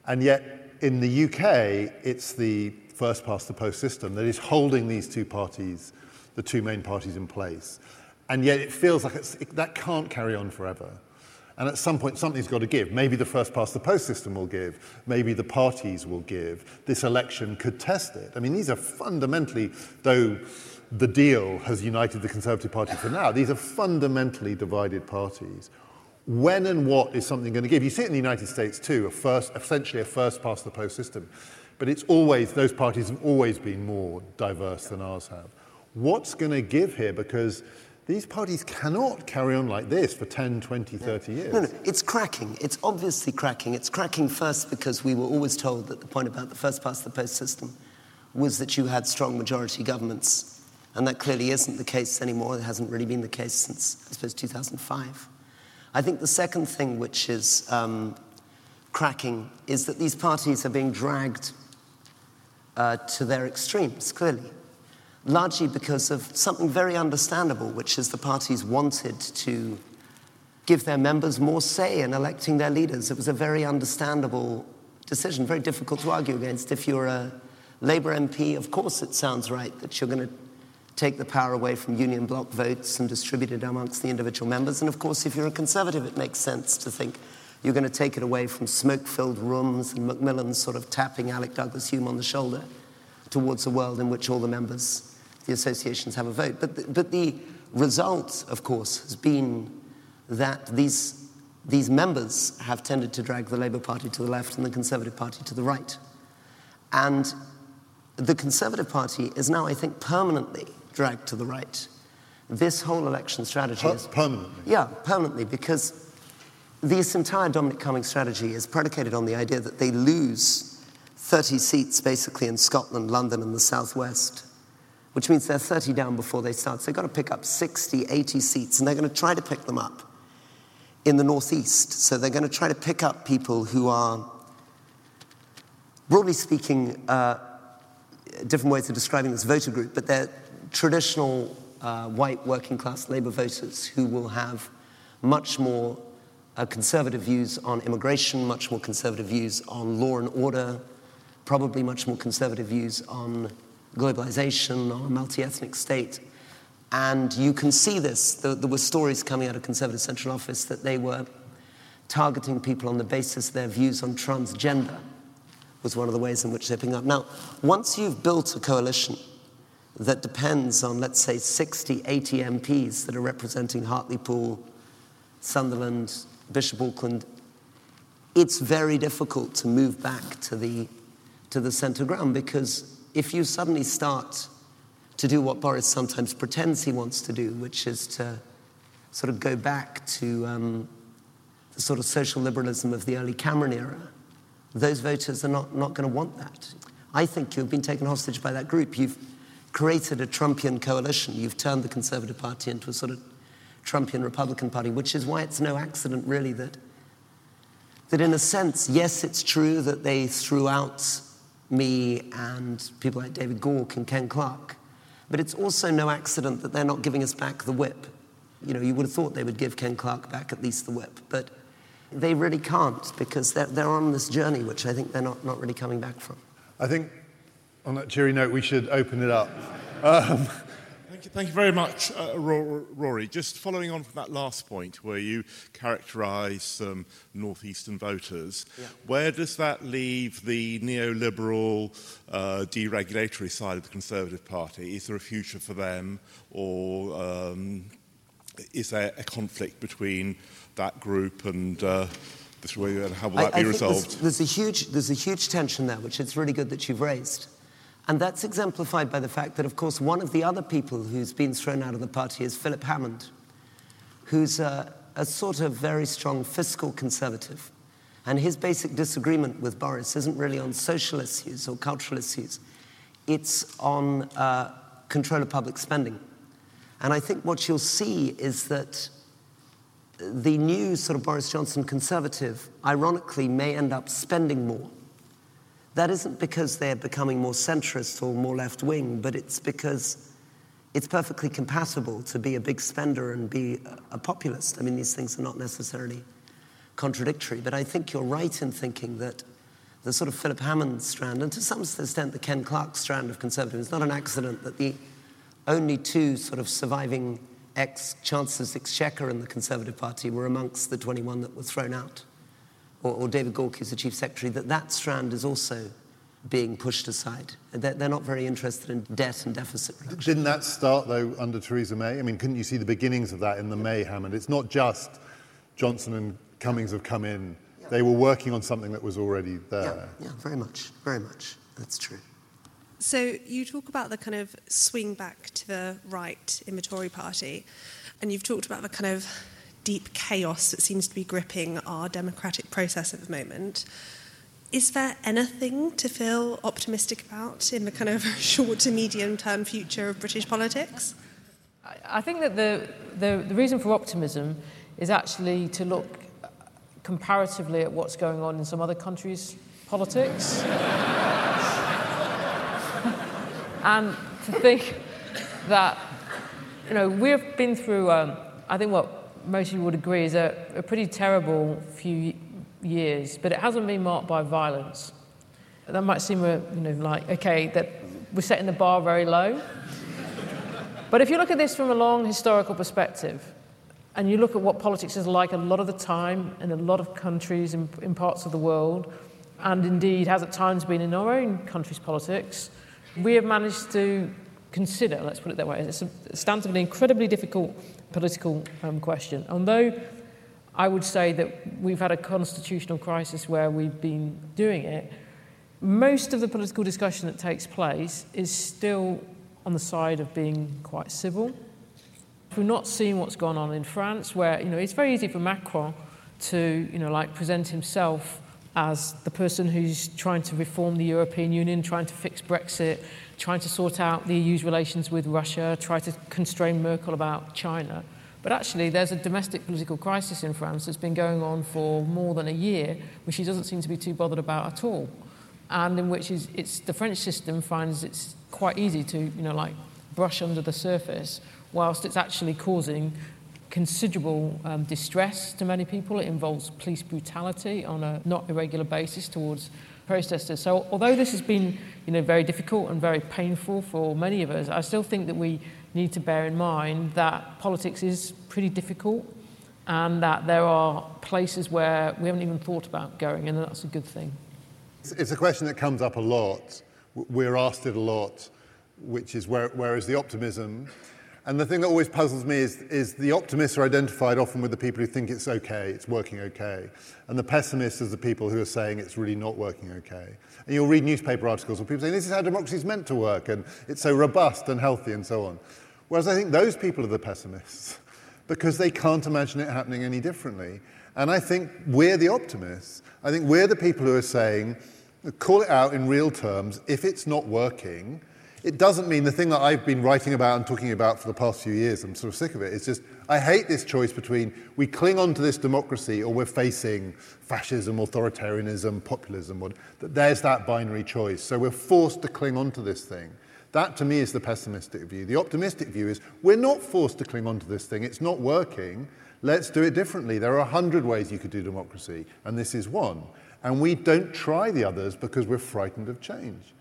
And yet, in the UK, it's the first past the post system that is holding these two parties, the two main parties in place. And yet it feels like it, that can't carry on forever. And at some point, something's got to give. Maybe the first past the post system will give. Maybe the parties will give. This election could test it. I mean, these are fundamentally, though the deal has united the Conservative Party for now, these are fundamentally divided parties. When and what is something going to give? You see it in the United States too, a first, essentially a first past the post system. But it's always, those parties have always been more diverse than ours have. What's going to give here? Because these parties cannot carry on like this for 10, 20, 30 years. No, no, it's cracking. It's obviously cracking. It's cracking first because we were always told that the point about the first past the post system was that you had strong majority governments. And that clearly isn't the case anymore. It hasn't really been the case since, I suppose, 2005. I think the second thing which is um, cracking is that these parties are being dragged uh, to their extremes, clearly, largely because of something very understandable, which is the parties wanted to give their members more say in electing their leaders. It was a very understandable decision, very difficult to argue against. If you're a Labour MP, of course it sounds right that you're going to take the power away from union bloc votes and distribute it amongst the individual members. And of course, if you're a conservative, it makes sense to think you're going to take it away from smoke filled rooms and Macmillan sort of tapping Alec Douglas-Home on the shoulder towards a world in which all the members, the associations, have a vote. But the, but the result, of course, has been that these, these members have tended to drag the Labour Party to the left and the Conservative Party to the right. And the Conservative Party is now, I think, permanently dragged to the right. This whole election strategy per- is. Permanently? Yeah, permanently, because this entire Dominic Cummings strategy is predicated on the idea that they lose 30 seats basically in Scotland, London, and the Southwest, which means they're 30 down before they start. So they've got to pick up 60, 80 seats, and they're going to try to pick them up in the Northeast. So they're going to try to pick up people who are, broadly speaking, uh, different ways of describing this voter group, but they're traditional uh, white working class labor voters who will have much more uh, conservative views on immigration, much more conservative views on law and order, probably much more conservative views on globalization, on a multi ethnic state. And you can see this. There, there were stories coming out of Conservative Central Office that they were targeting people on the basis of their views on transgender, was one of the ways in which they're picking up. Now, once you've built a coalition, that depends on, let's say, 60, 80 MPs that are representing Hartlepool, Sunderland, Bishop Auckland, it's very difficult to move back to the, to the centre ground because if you suddenly start to do what Boris sometimes pretends he wants to do, which is to sort of go back to um, the sort of social liberalism of the early Cameron era, those voters are not, not going to want that. I think you've been taken hostage by that group. You've, created a Trumpian coalition. You've turned the Conservative Party into a sort of Trumpian Republican Party, which is why it's no accident, really, that, that in a sense, yes, it's true that they threw out me and people like David Gauke and Ken Clarke, but it's also no accident that they're not giving us back the whip. You know, you would have thought they would give Ken Clarke back at least the whip, but they really can't because they're, they're on this journey, which I think they're not, not really coming back from. I think on that cheery note, we should open it up. Um, Thank you, thank you very much, uh, Rory. Just following on from that last point where you characterise some northeastern voters, yeah. where does that leave the neoliberal, uh, deregulatory side of the Conservative Party? Is there a future for them, or um, is there a conflict between that group and uh, this way? How will that I, be resolved? There's, there's, a huge, there's a huge tension there, which it's really good that you've raised. And that's exemplified by the fact that, of course, one of the other people who's been thrown out of the party is Philip Hammond, who's a, a sort of very strong fiscal conservative. And his basic disagreement with Boris isn't really on social issues or cultural issues, it's on uh, control of public spending. And I think what you'll see is that the new sort of Boris Johnson conservative, ironically, may end up spending more that isn't because they're becoming more centrist or more left wing, but it's because it's perfectly compatible to be a big spender and be a populist. I mean, these things are not necessarily contradictory, but I think you're right in thinking that the sort of Philip Hammond strand, and to some extent the Ken Clarke strand of conservatism, it's not an accident that the only two sort of surviving ex Chancellor's Exchequer and the Conservative Party were amongst the 21 that were thrown out, or, or David Gauke, who's the Chief Secretary, that that strand is also being pushed aside. They're, they're not very interested in debt and deficit reduction. Didn't that start, though, under Theresa May? I mean, couldn't you see the beginnings of that in the May Hammond? It's not just Johnson and Cummings have come in. Yeah. They were working on something that was already there. Yeah, yeah, very much, very much. That's true. So you talk about the kind of swing back to the right in the Tory party, and you've talked about the kind of deep chaos that seems to be gripping our democratic process at the moment. Is there anything to feel optimistic about in the kind of short to medium term future of British politics? I think that the, the, the reason for optimism is actually to look comparatively at what's going on in some other countries' politics. and to think that, you know, we've been through, um, I think what most of you would agree is a, a pretty terrible few years, but it hasn't been marked by violence. That might seem, a, you know, like, okay, that we're setting the bar very low. but if you look at this from a long historical perspective, and you look at what politics is like a lot of the time in a lot of countries in, in parts of the world, and indeed has at times been in our own country's politics, we have managed to consider, let's put it that way, it's a, it stands to an incredibly difficult political um, question. Although I would say that we've had a constitutional crisis where we've been doing it. Most of the political discussion that takes place is still on the side of being quite civil. We've not seen what's gone on in France, where you know it's very easy for Macron to you know like present himself as the person who's trying to reform the European Union, trying to fix Brexit, trying to sort out the EU's relations with Russia, try to constrain Merkel about China. But actually, there's a domestic political crisis in France that's been going on for more than a year, which she doesn't seem to be too bothered about at all. And in which is, it's, the French system finds it's quite easy to, you know, like brush under the surface, whilst it's actually causing considerable um, distress to many people. It involves police brutality on a not irregular basis towards protesters. So although this has been you know, very difficult and very painful for many of us, I still think that we need to bear in mind that politics is pretty difficult and that there are places where we haven't even thought about going, and that's a good thing. It's a question that comes up a lot. We're asked it a lot, which is where, where is the optimism? And the thing that always puzzles me is, is the optimists are identified often with the people who think it's okay, it's working okay. And the pessimists are the people who are saying it's really not working okay. And you'll read newspaper articles where people say, this is how democracy is meant to work, and it's so robust and healthy and so on. Whereas I think those people are the pessimists because they can't imagine it happening any differently. And I think we're the optimists. I think we're the people who are saying, call it out in real terms. If it's not working, it doesn't mean the thing that I've been writing about and talking about for the past few years, I'm sort of sick of it. It's just, I hate this choice between we cling on to this democracy or we're facing fascism, authoritarianism, populism. There's that binary choice. So we're forced to cling on to this thing. That, to me, is the pessimistic view. The optimistic view is we're not forced to cling on to this thing. It's not working. Let's do it differently. There are a hundred ways you could do democracy, and this is one. And we don't try the others because we're frightened of change.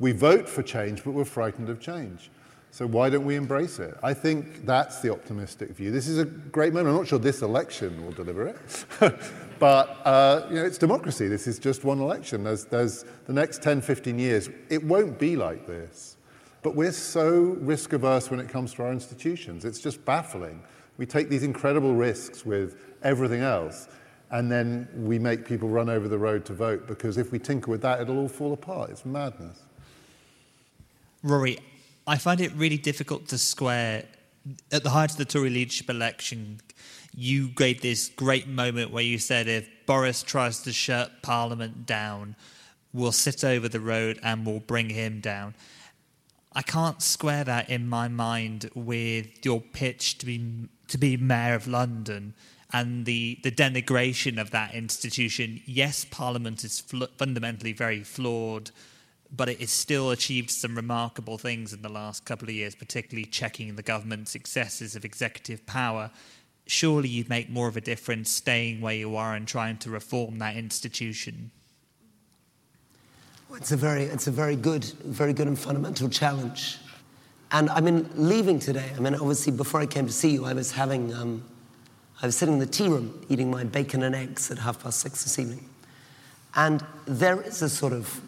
We vote for change, but we're frightened of change. So why don't we embrace it? I think that's the optimistic view. This is a great moment. I'm not sure this election will deliver it, but uh, you know, it's democracy. This is just one election. There's, there's the next 10, 15 years. It won't be like this. But we're so risk averse when it comes to our institutions. It's just baffling. We take these incredible risks with everything else, and then we make people run over the road to vote because if we tinker with that, it'll all fall apart. It's madness. Rory, I find it really difficult to square at the height of the Tory leadership election. You gave this great moment where you said if Boris tries to shut Parliament down, we'll sit over the road and we'll bring him down. I can't square that in my mind with your pitch to be to be mayor of London and the the denigration of that institution. Yes, Parliament is fl- fundamentally very flawed, but it has still achieved some remarkable things in the last couple of years, particularly checking the government's excesses of executive power. Surely you'd make more of a difference staying where you are and trying to reform that institution. It's a very, it's a very good, very good and fundamental challenge. And I mean, leaving today, I mean, obviously, before I came to see you, I was having, um, I was sitting in the tea room eating my bacon and eggs at half past six this evening. And there is a sort of,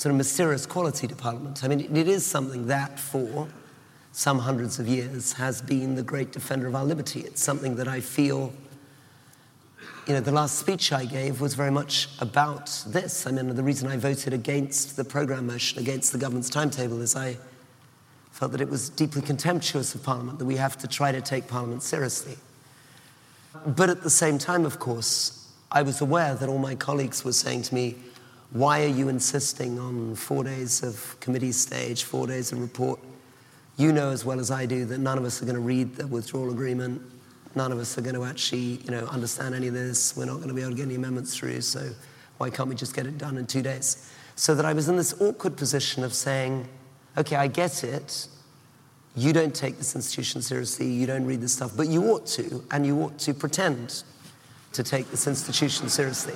sort of mysterious quality to Parliament. I mean, it is something that for some hundreds of years has been the great defender of our liberty. It's something that I feel, you know, the last speech I gave was very much about this. I mean, the reason I voted against the programme motion, against the government's timetable, is I felt that it was deeply contemptuous of Parliament, that we have to try to take Parliament seriously. But at the same time, of course, I was aware that all my colleagues were saying to me, why are you insisting on four days of committee stage, four days of report? You know as well as I do that none of us are going to read the withdrawal agreement. None of us are going to actually, you know, understand any of this. We're not going to be able to get any amendments through. So why can't we just get it done in two days? So that I was in this awkward position of saying, okay, I get it. You don't take this institution seriously. You don't read this stuff, but you ought to, and you ought to pretend to take this institution seriously.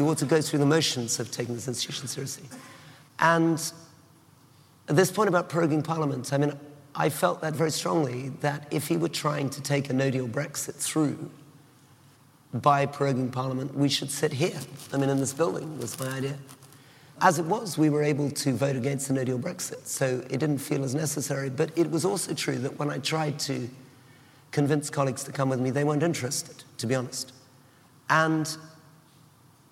You ought to go through the motions of taking this institution seriously. And at this point about proroguing Parliament, I mean, I felt that very strongly that if he were trying to take a no deal Brexit through by proroguing Parliament, we should sit here. I mean, in this building was my idea. As it was, we were able to vote against the no deal Brexit, so it didn't feel as necessary. But it was also true that when I tried to convince colleagues to come with me, they weren't interested, to be honest. And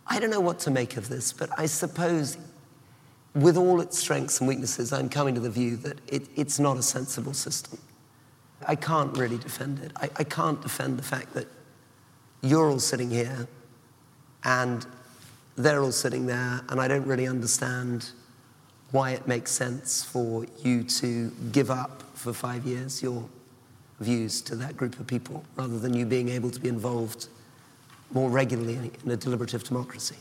I don't know what to make of this, but I suppose with all its strengths and weaknesses, I'm coming to the view that it, it's not a sensible system. I can't really defend it. I, I can't defend the fact that you're all sitting here and they're all sitting there, and I don't really understand why it makes sense for you to give up for five years your views to that group of people rather than you being able to be involved more regularly in a deliberative democracy.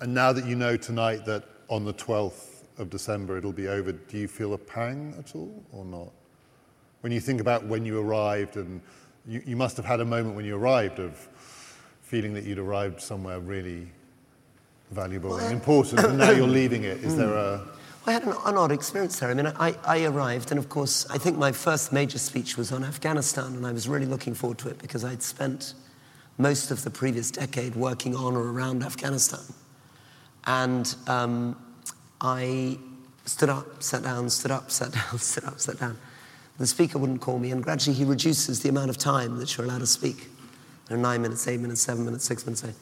And now that you know tonight that on the 12th of December it'll be over, do you feel a pang at all or not? When you think about when you arrived, and you, you must have had a moment when you arrived of feeling that you'd arrived somewhere really valuable well, and important, and now you're leaving it. Is there a. I had an, an, odd experience there. I mean, I, I arrived, and of course, I think my first major speech was on Afghanistan, and I was really looking forward to it because I'd spent most of the previous decade working on or around Afghanistan. And um, I stood up, sat down, stood up, sat down, stood up, sat down. The speaker wouldn't call me, and gradually he reduces the amount of time that you're allowed to speak. There are nine minutes, eight minutes, seven minutes, six minutes. Eight.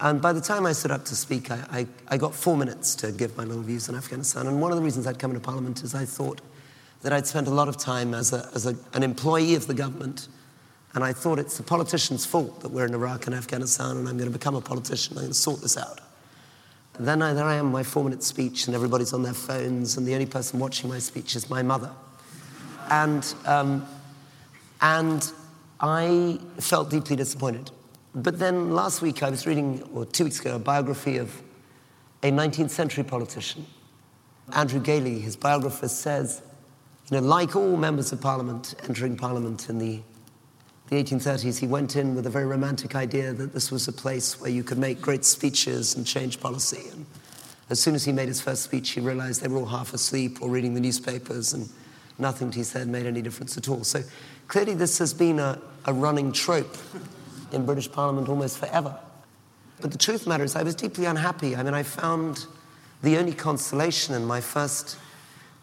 And by the time I stood up to speak, I, I, I, got four minutes to give my little views on Afghanistan. And one of the reasons I'd come into Parliament is I thought that I'd spent a lot of time as, a, as a, an employee of the government. And I thought it's the politicians' fault that we're in Iraq and Afghanistan, and I'm going to become a politician. I'm going to sort this out. And then I, there I am, my four minute speech, and everybody's on their phones, and the only person watching my speech is my mother. And, um, and I felt deeply disappointed. But then last week I was reading, or two weeks ago, a biography of a 19th century politician, Andrew Gailey. His biographer says, you know, like all members of parliament entering parliament in the, the 1830s, he went in with a very romantic idea that this was a place where you could make great speeches and change policy. And as soon as he made his first speech, he realized they were all half asleep or reading the newspapers, and nothing he said made any difference at all. So clearly, this has been a, a running trope in British Parliament almost forever. But the truth of the matter is, I was deeply unhappy. I mean, I found the only consolation in my first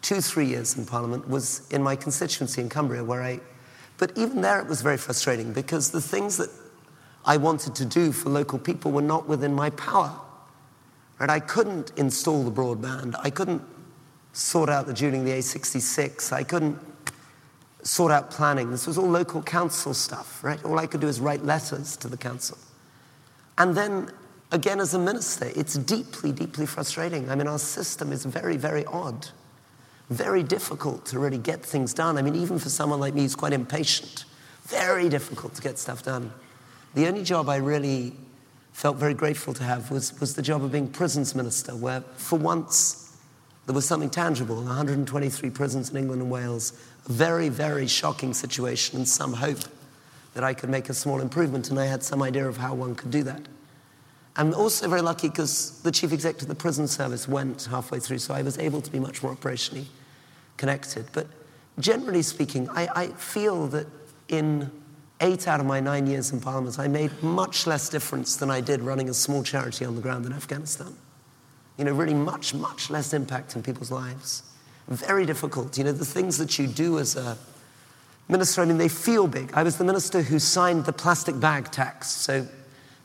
two, three years in Parliament was in my constituency in Cumbria, where I. But even there, it was very frustrating because the things that I wanted to do for local people were not within my power. Right? I couldn't install the broadband. I couldn't sort out the dualling the A66. I couldn't sort out planning. This was all local council stuff, right? All I could do is write letters to the council. And then, again, as a minister, it's deeply, deeply frustrating. I mean, our system is very, very odd, very difficult to really get things done. I mean, even for someone like me who's quite impatient, very difficult to get stuff done. The only job I really felt very grateful to have was, was the job of being prisons minister, where for once there was something tangible 123 prisons in England and Wales a very, very shocking situation and some hope that I could make a small improvement, and I had some idea of how one could do that. I'm also very lucky because the chief executive of the prison service went halfway through, so I was able to be much more operationally connected. But generally speaking, I, I feel that in eight out of my nine years in Parliament, I made much less difference than I did running a small charity on the ground in Afghanistan. You know, really much, much less impact in people's lives. Very difficult. You know, the things that you do as a minister, I mean, they feel big. I was the minister who signed the plastic bag tax. So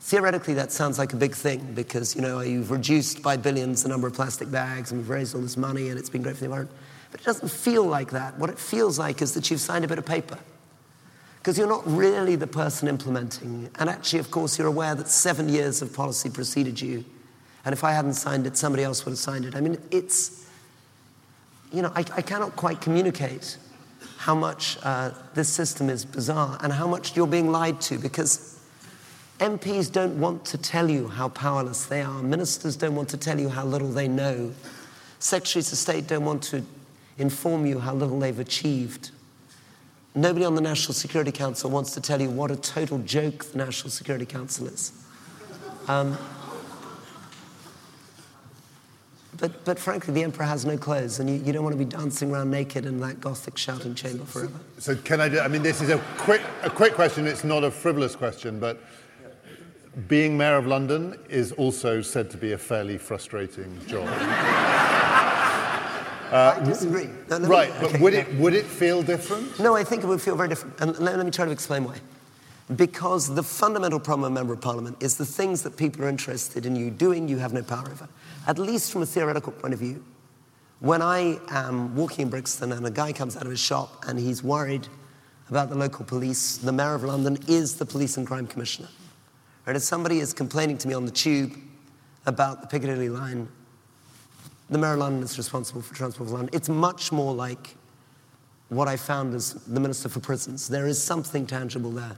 theoretically, that sounds like a big thing because, you know, you've reduced by billions the number of plastic bags and we've raised all this money and it's been great for the environment. But it doesn't feel like that. What it feels like is that you've signed a bit of paper because you're not really the person implementing. And actually, of course, you're aware that seven years of policy preceded you. And if I hadn't signed it, somebody else would have signed it. I mean, it's, you know, I, I cannot quite communicate how much uh, this system is bizarre and how much you're being lied to because MPs don't want to tell you how powerless they are. Ministers don't want to tell you how little they know. Secretaries of State don't want to inform you how little they've achieved. Nobody on the National Security Council wants to tell you what a total joke the National Security Council is. Um, but, but frankly, the emperor has no clothes, and you, you, don't want to be dancing around naked in that Gothic shouting chamber forever. So, so can I? Do, I mean, this is a quick, a quick question. It's not a frivolous question, but being mayor of London is also said to be a fairly frustrating job. Uh, I disagree. No, right, but okay, would, it, would it feel different? No, I think it would feel very different. And let, let me try to explain why. Because the fundamental problem of a member of parliament is the things that people are interested in you doing, you have no power over. At least from a theoretical point of view. When I am walking in Brixton and a guy comes out of his shop and he's worried about the local police, the mayor of London is the police and crime commissioner. And if somebody is complaining to me on the tube about the Piccadilly line, the Mayor of London is responsible for Transport for London. It's much more like what I found as the Minister for Prisons. There is something tangible there.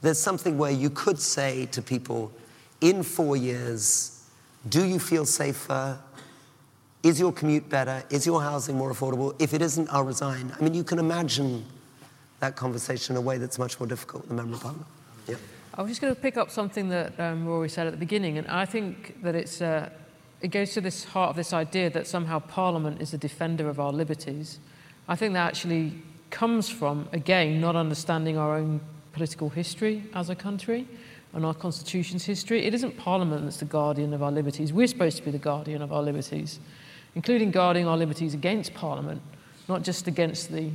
There's something where you could say to people, in four years, do you feel safer? Is your commute better? Is your housing more affordable? If it isn't, I'll resign. I mean, you can imagine that conversation in a way that's much more difficult in the Member of Parliament. Yeah. I was just going to pick up something that um, Rory said at the beginning, and I think that it's. Uh, it goes to this heart of this idea that somehow Parliament is a defender of our liberties. I think that actually comes from, again, not understanding our own political history as a country and our constitution's history. It isn't Parliament that's the guardian of our liberties. We're supposed to be the guardian of our liberties, including guarding our liberties against Parliament, not just against the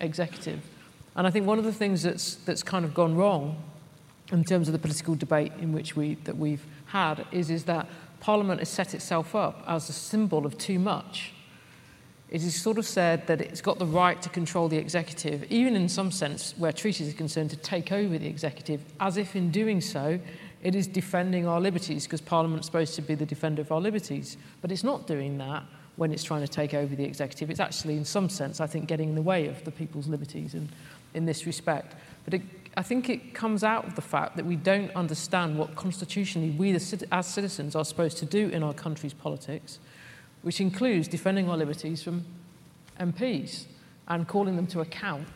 executive. And I think one of the things that's, that's kind of gone wrong in terms of the political debate in which we, that we've had is, is that Parliament has set itself up as a symbol of too much. It is sort of said that it's got the right to control the executive, even in some sense, where treaties are concerned, to take over the executive, as if in doing so, it is defending our liberties, because Parliament's supposed to be the defender of our liberties. But it's not doing that when it's trying to take over the executive. It's actually, in some sense, I think, getting in the way of the people's liberties in, in this respect. But it, I think it comes out of the fact that we don't understand what constitutionally we as citizens are supposed to do in our country's politics, which includes defending our liberties from MPs and calling them to account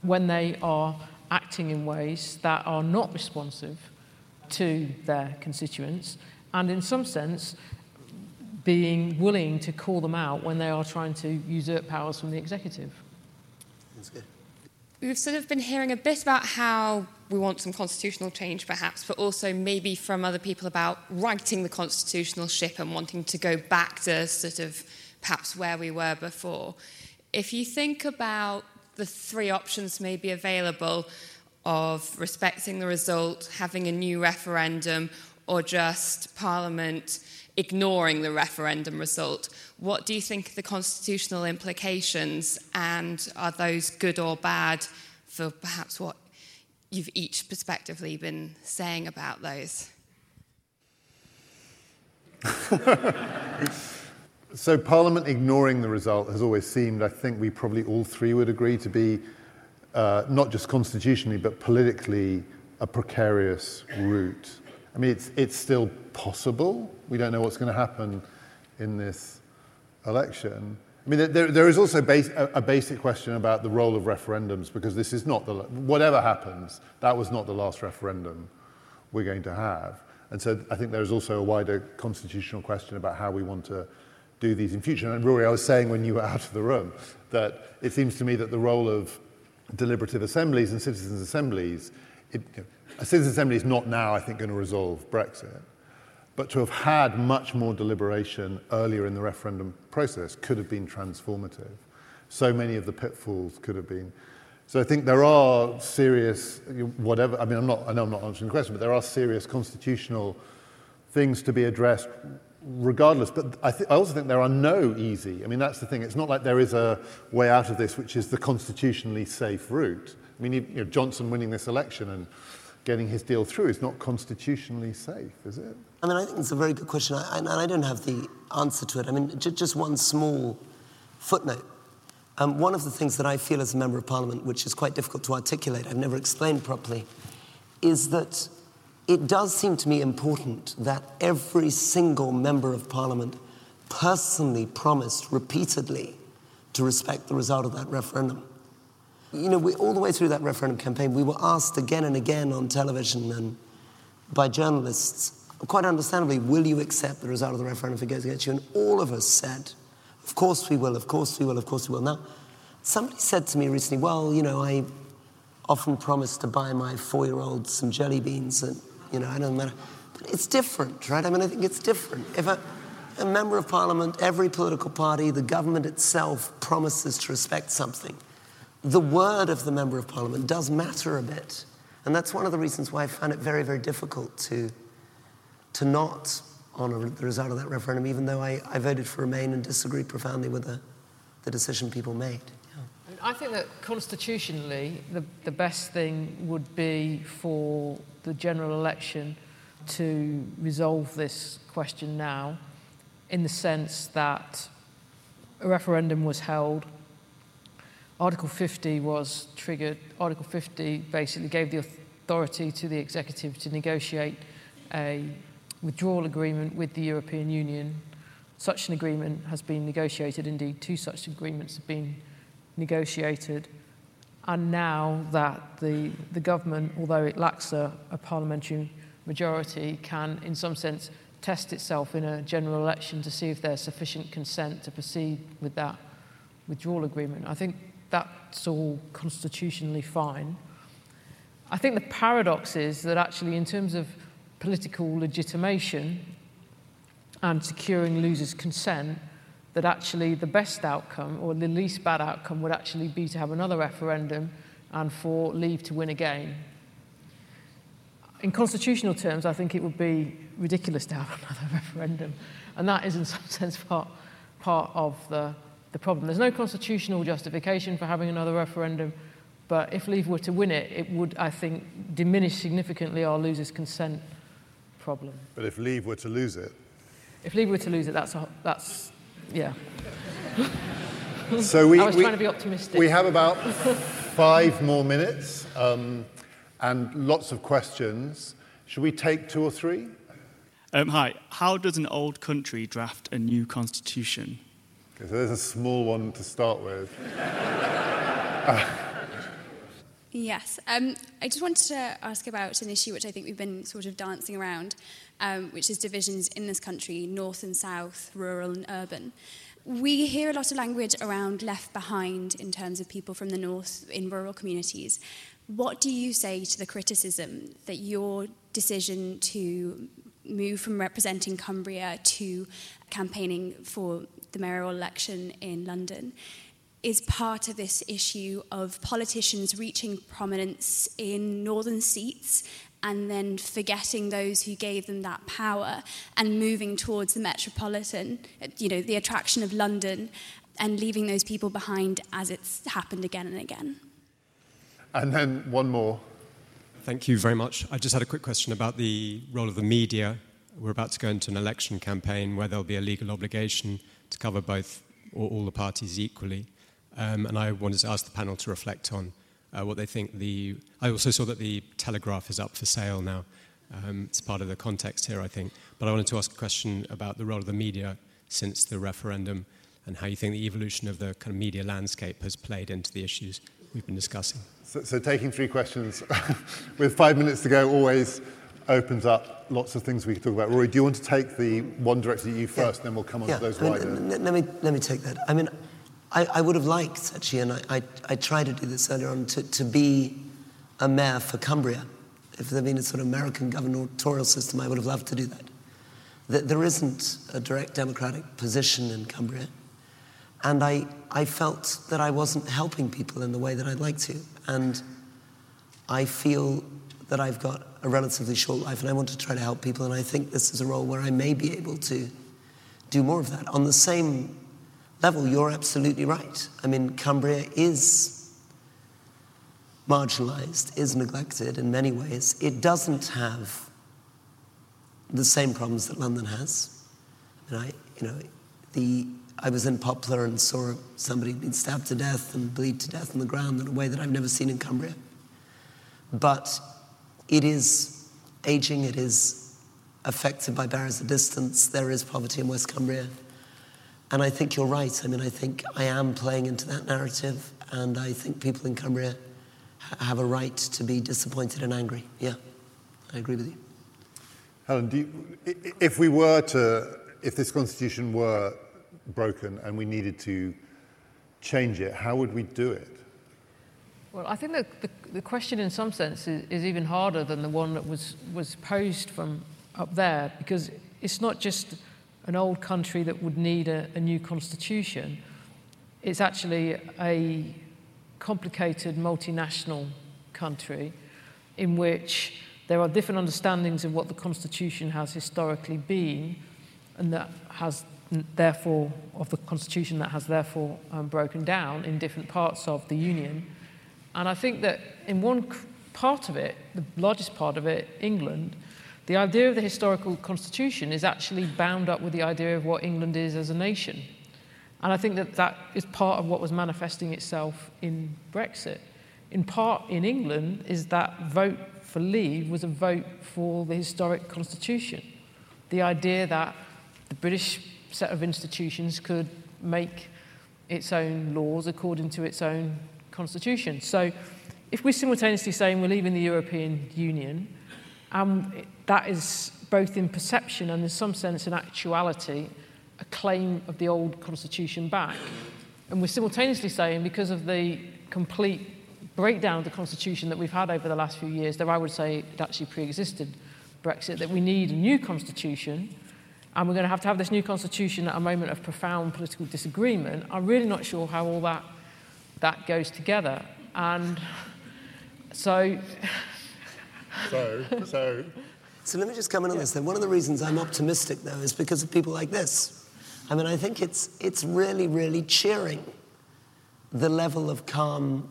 when they are acting in ways that are not responsive to their constituents, and in some sense, being willing to call them out when they are trying to usurp powers from the executive. That's good. We've sort of been hearing a bit about how we want some constitutional change, perhaps, but also maybe from other people about righting the constitutional ship and wanting to go back to sort of perhaps where we were before. If you think about the three options maybe available of respecting the result, having a new referendum, or just Parliament ignoring the referendum result. What do you think the constitutional implications, and are those good or bad for perhaps what you've each prospectively been saying about those? so, Parliament ignoring the result has always seemed, I think we probably all three would agree, to be uh, not just constitutionally but politically a precarious route. I mean, it's, it's still possible. We don't know what's going to happen in this election. I mean, there, there is also base, a, a, basic question about the role of referendums because this is not the, whatever happens, that was not the last referendum we're going to have. And so I think there's also a wider constitutional question about how we want to do these in future. And Rory, I was saying when you were out of the room that it seems to me that the role of deliberative assemblies and citizens' assemblies, it, a citizens' assembly is not now, I think, going to resolve Brexit. But to have had much more deliberation earlier in the referendum process could have been transformative. So many of the pitfalls could have been. So I think there are serious, whatever, I mean, I'm not, I know I'm not answering the question, but there are serious constitutional things to be addressed regardless. But I, th- I also think there are no easy, I mean, that's the thing. It's not like there is a way out of this which is the constitutionally safe route. I mean, you know, Johnson winning this election and getting his deal through is not constitutionally safe, is it? I mean, I think it's a very good question, I, and I don't have the answer to it. I mean, j- just one small footnote. Um, one of the things that I feel as a member of parliament, which is quite difficult to articulate, I've never explained properly, is that it does seem to me important that every single member of parliament personally promised repeatedly to respect the result of that referendum. You know, we, all the way through that referendum campaign, we were asked again and again on television and by journalists, quite understandably, will you accept the result of the referendum if it goes against you? And all of us said, of course we will, of course we will, of course we will. Now, somebody said to me recently, well, you know, I often promise to buy my four year old some jelly beans, and, you know, I don't matter. But it's different, right? I mean, I think it's different. If a, a member of parliament, every political party, the government itself promises to respect something, the word of the member of parliament does matter a bit. And that's one of the reasons why I found it very, very difficult to, to not honour the result of that referendum, even though I, I voted for Remain and disagreed profoundly with the, the decision people made. I think that constitutionally, the, the best thing would be for the general election to resolve this question now, in the sense that a referendum was held. Article 50 was triggered. Article 50 basically gave the authority to the executive to negotiate a withdrawal agreement with the European Union. Such an agreement has been negotiated, indeed, two such agreements have been negotiated. And now that the, the government, although it lacks a, a parliamentary majority, can, in some sense, test itself in a general election to see if there's sufficient consent to proceed with that withdrawal agreement. I think that's all constitutionally fine. I think the paradox is that actually, in terms of political legitimation and securing losers' consent, that actually the best outcome or the least bad outcome would actually be to have another referendum and for leave to win again. In constitutional terms, I think it would be ridiculous to have another referendum. And that is, in some sense, part, part of the, the problem. There's no constitutional justification for having another referendum, but if Leave were to win it, it would, I think, diminish significantly our losers' consent problem. But if Leave were to lose it? If Leave were to lose it, that's, a, that's yeah. So we, I was we, trying to be optimistic. We have about five more minutes um, and lots of questions. Should we take two or three? Um, hi. How does an old country draft a new constitution? Okay, so there's a small one to start with. Yes. Um, I just wanted to ask about an issue which I think we've been sort of dancing around, um, which is divisions in this country, north and south, rural and urban. We hear a lot of language around left behind in terms of people from the north in rural communities. What do you say to the criticism that your decision to move from representing Cumbria to campaigning for the mayoral election in London is part of this issue of politicians reaching prominence in northern seats and then forgetting those who gave them that power and moving towards the metropolitan, you know, the attraction of London and leaving those people behind as it's happened again and again. And then one more. Thank you very much. I just had a quick question about the role of the media. We're about to go into an election campaign where there'll be a legal obligation to cover both or all the parties equally. Um, and I wanted to ask the panel to reflect on uh, what they think the. I also saw that the Telegraph is up for sale now. Um, it's part of the context here, I think. But I wanted to ask a question about the role of the media since the referendum and how you think the evolution of the kind of media landscape has played into the issues we've been discussing. So, so taking three questions with five minutes to go, always opens up lots of things we could talk about. Rory, do you want to take the one director you first, yeah. then we'll come on yeah. to those I mean, wider? Let me, let me take that. I mean, I, I would have liked, actually, and I, I, I, tried to do this earlier on, to, to be a mayor for Cumbria. If there had been a sort of American gubernatorial system, I would have loved to do that. that. There isn't a direct democratic position in Cumbria. And I, I felt that I wasn't helping people in the way that I'd like to. And I feel that I've got a relatively short life and I want to try to help people. And I think this is a role where I may be able to do more of that. On the same level, you're absolutely right. I mean, Cumbria is marginalized, is neglected in many ways. It doesn't have the same problems that London has. And I, you know, the, I was in Poplar and saw somebody being stabbed to death and bleed to death on the ground in a way that I've never seen in Cumbria. But it is aging, it is affected by barriers of distance. There is poverty in West Cumbria. And I think you're right. I mean, I think I am playing into that narrative, and I think people in Cumbria have a right to be disappointed and angry. Yeah, I agree with you. Helen, you, if we were to, if this constitution were broken and we needed to change it, how would we do it? Well, I think that the, the question, in some sense, is, is, even harder than the one that was, was posed from up there, because it's not just an old country that would need a, a new constitution. It's actually a complicated multinational country in which there are different understandings of what the constitution has historically been, and that has therefore of the constitution that has therefore um, broken down in different parts of the union. And I think that in one part of it, the largest part of it, England, the idea of the historical constitution is actually bound up with the idea of what England is as a nation. And I think that that is part of what was manifesting itself in Brexit. In part, in England, is that vote for leave was a vote for the historic constitution. The idea that the British set of institutions could make its own laws according to its own constitution. So if we're simultaneously saying we're leaving the European Union, um, that is both in perception and in some sense in actuality a claim of the old constitution back. And we're simultaneously saying because of the complete breakdown of the constitution that we've had over the last few years, that I would say it actually pre-existed Brexit, that we need a new constitution and we're going to have to have this new constitution at a moment of profound political disagreement. I'm really not sure how all that that goes together. And so. so, so. So let me just come in on this then. One of the reasons I'm optimistic, though, is because of people like this. I mean, I think it's, it's really, really cheering the level of calm,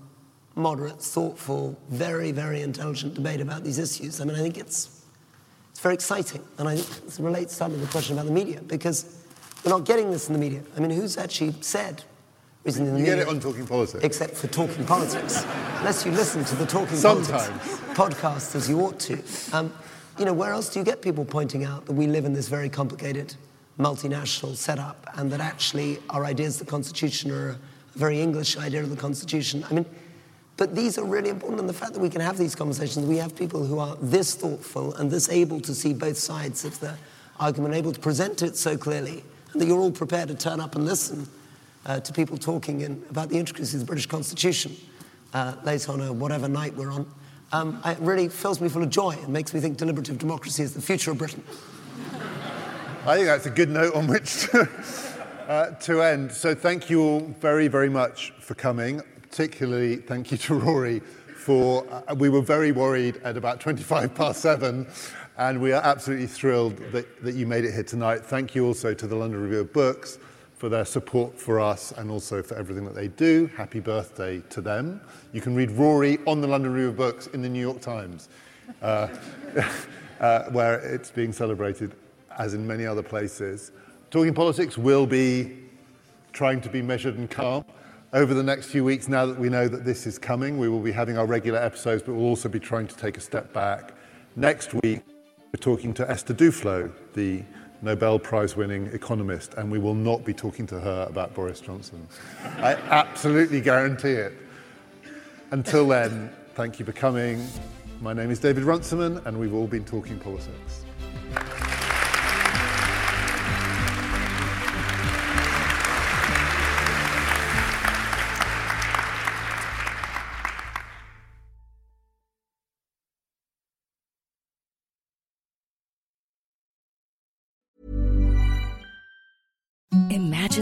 moderate, thoughtful, very, very intelligent debate about these issues. I mean, I think it's, it's very exciting. And I think this relates to the question about the media, because we're not getting this in the media. I mean, who's actually said isn't in the you get it on Talking Politics. Except for Talking Politics. Unless you listen to the Talking Sometimes. Politics podcast as you ought to. Um, you know, where else do you get people pointing out that we live in this very complicated multinational setup and that actually our ideas of the Constitution are a very English idea of the Constitution? I mean, but these are really important, and the fact that we can have these conversations, we have people who are this thoughtful and this able to see both sides of the argument, able to present it so clearly, and that you're all prepared to turn up and listen uh, to people talking in, about the intricacies of the British Constitution uh, late on a whatever night we're on, um, it really fills me full of joy and makes me think deliberative democracy is the future of Britain. I think that's a good note on which to, uh, to end. So thank you all very, very much for coming. Particularly thank you to Rory for, uh, we were very worried at about 25 past seven and we are absolutely thrilled that, that you made it here tonight. Thank you also to the London Review of Books for their support for us and also for everything that they do. Happy birthday to them. You can read Rory on the London Review of Books in the New York Times, uh, uh, where it's being celebrated, as in many other places. Talking Politics will be trying to be measured and calm. Over the next few weeks, now that we know that this is coming, we will be having our regular episodes, but we'll also be trying to take a step back. Next week, we're talking to Esther Duflo, the Nobel Prize winning economist, and we will not be talking to her about Boris Johnson. I absolutely guarantee it. Until then, thank you for coming. My name is David Runciman, and we've all been talking politics.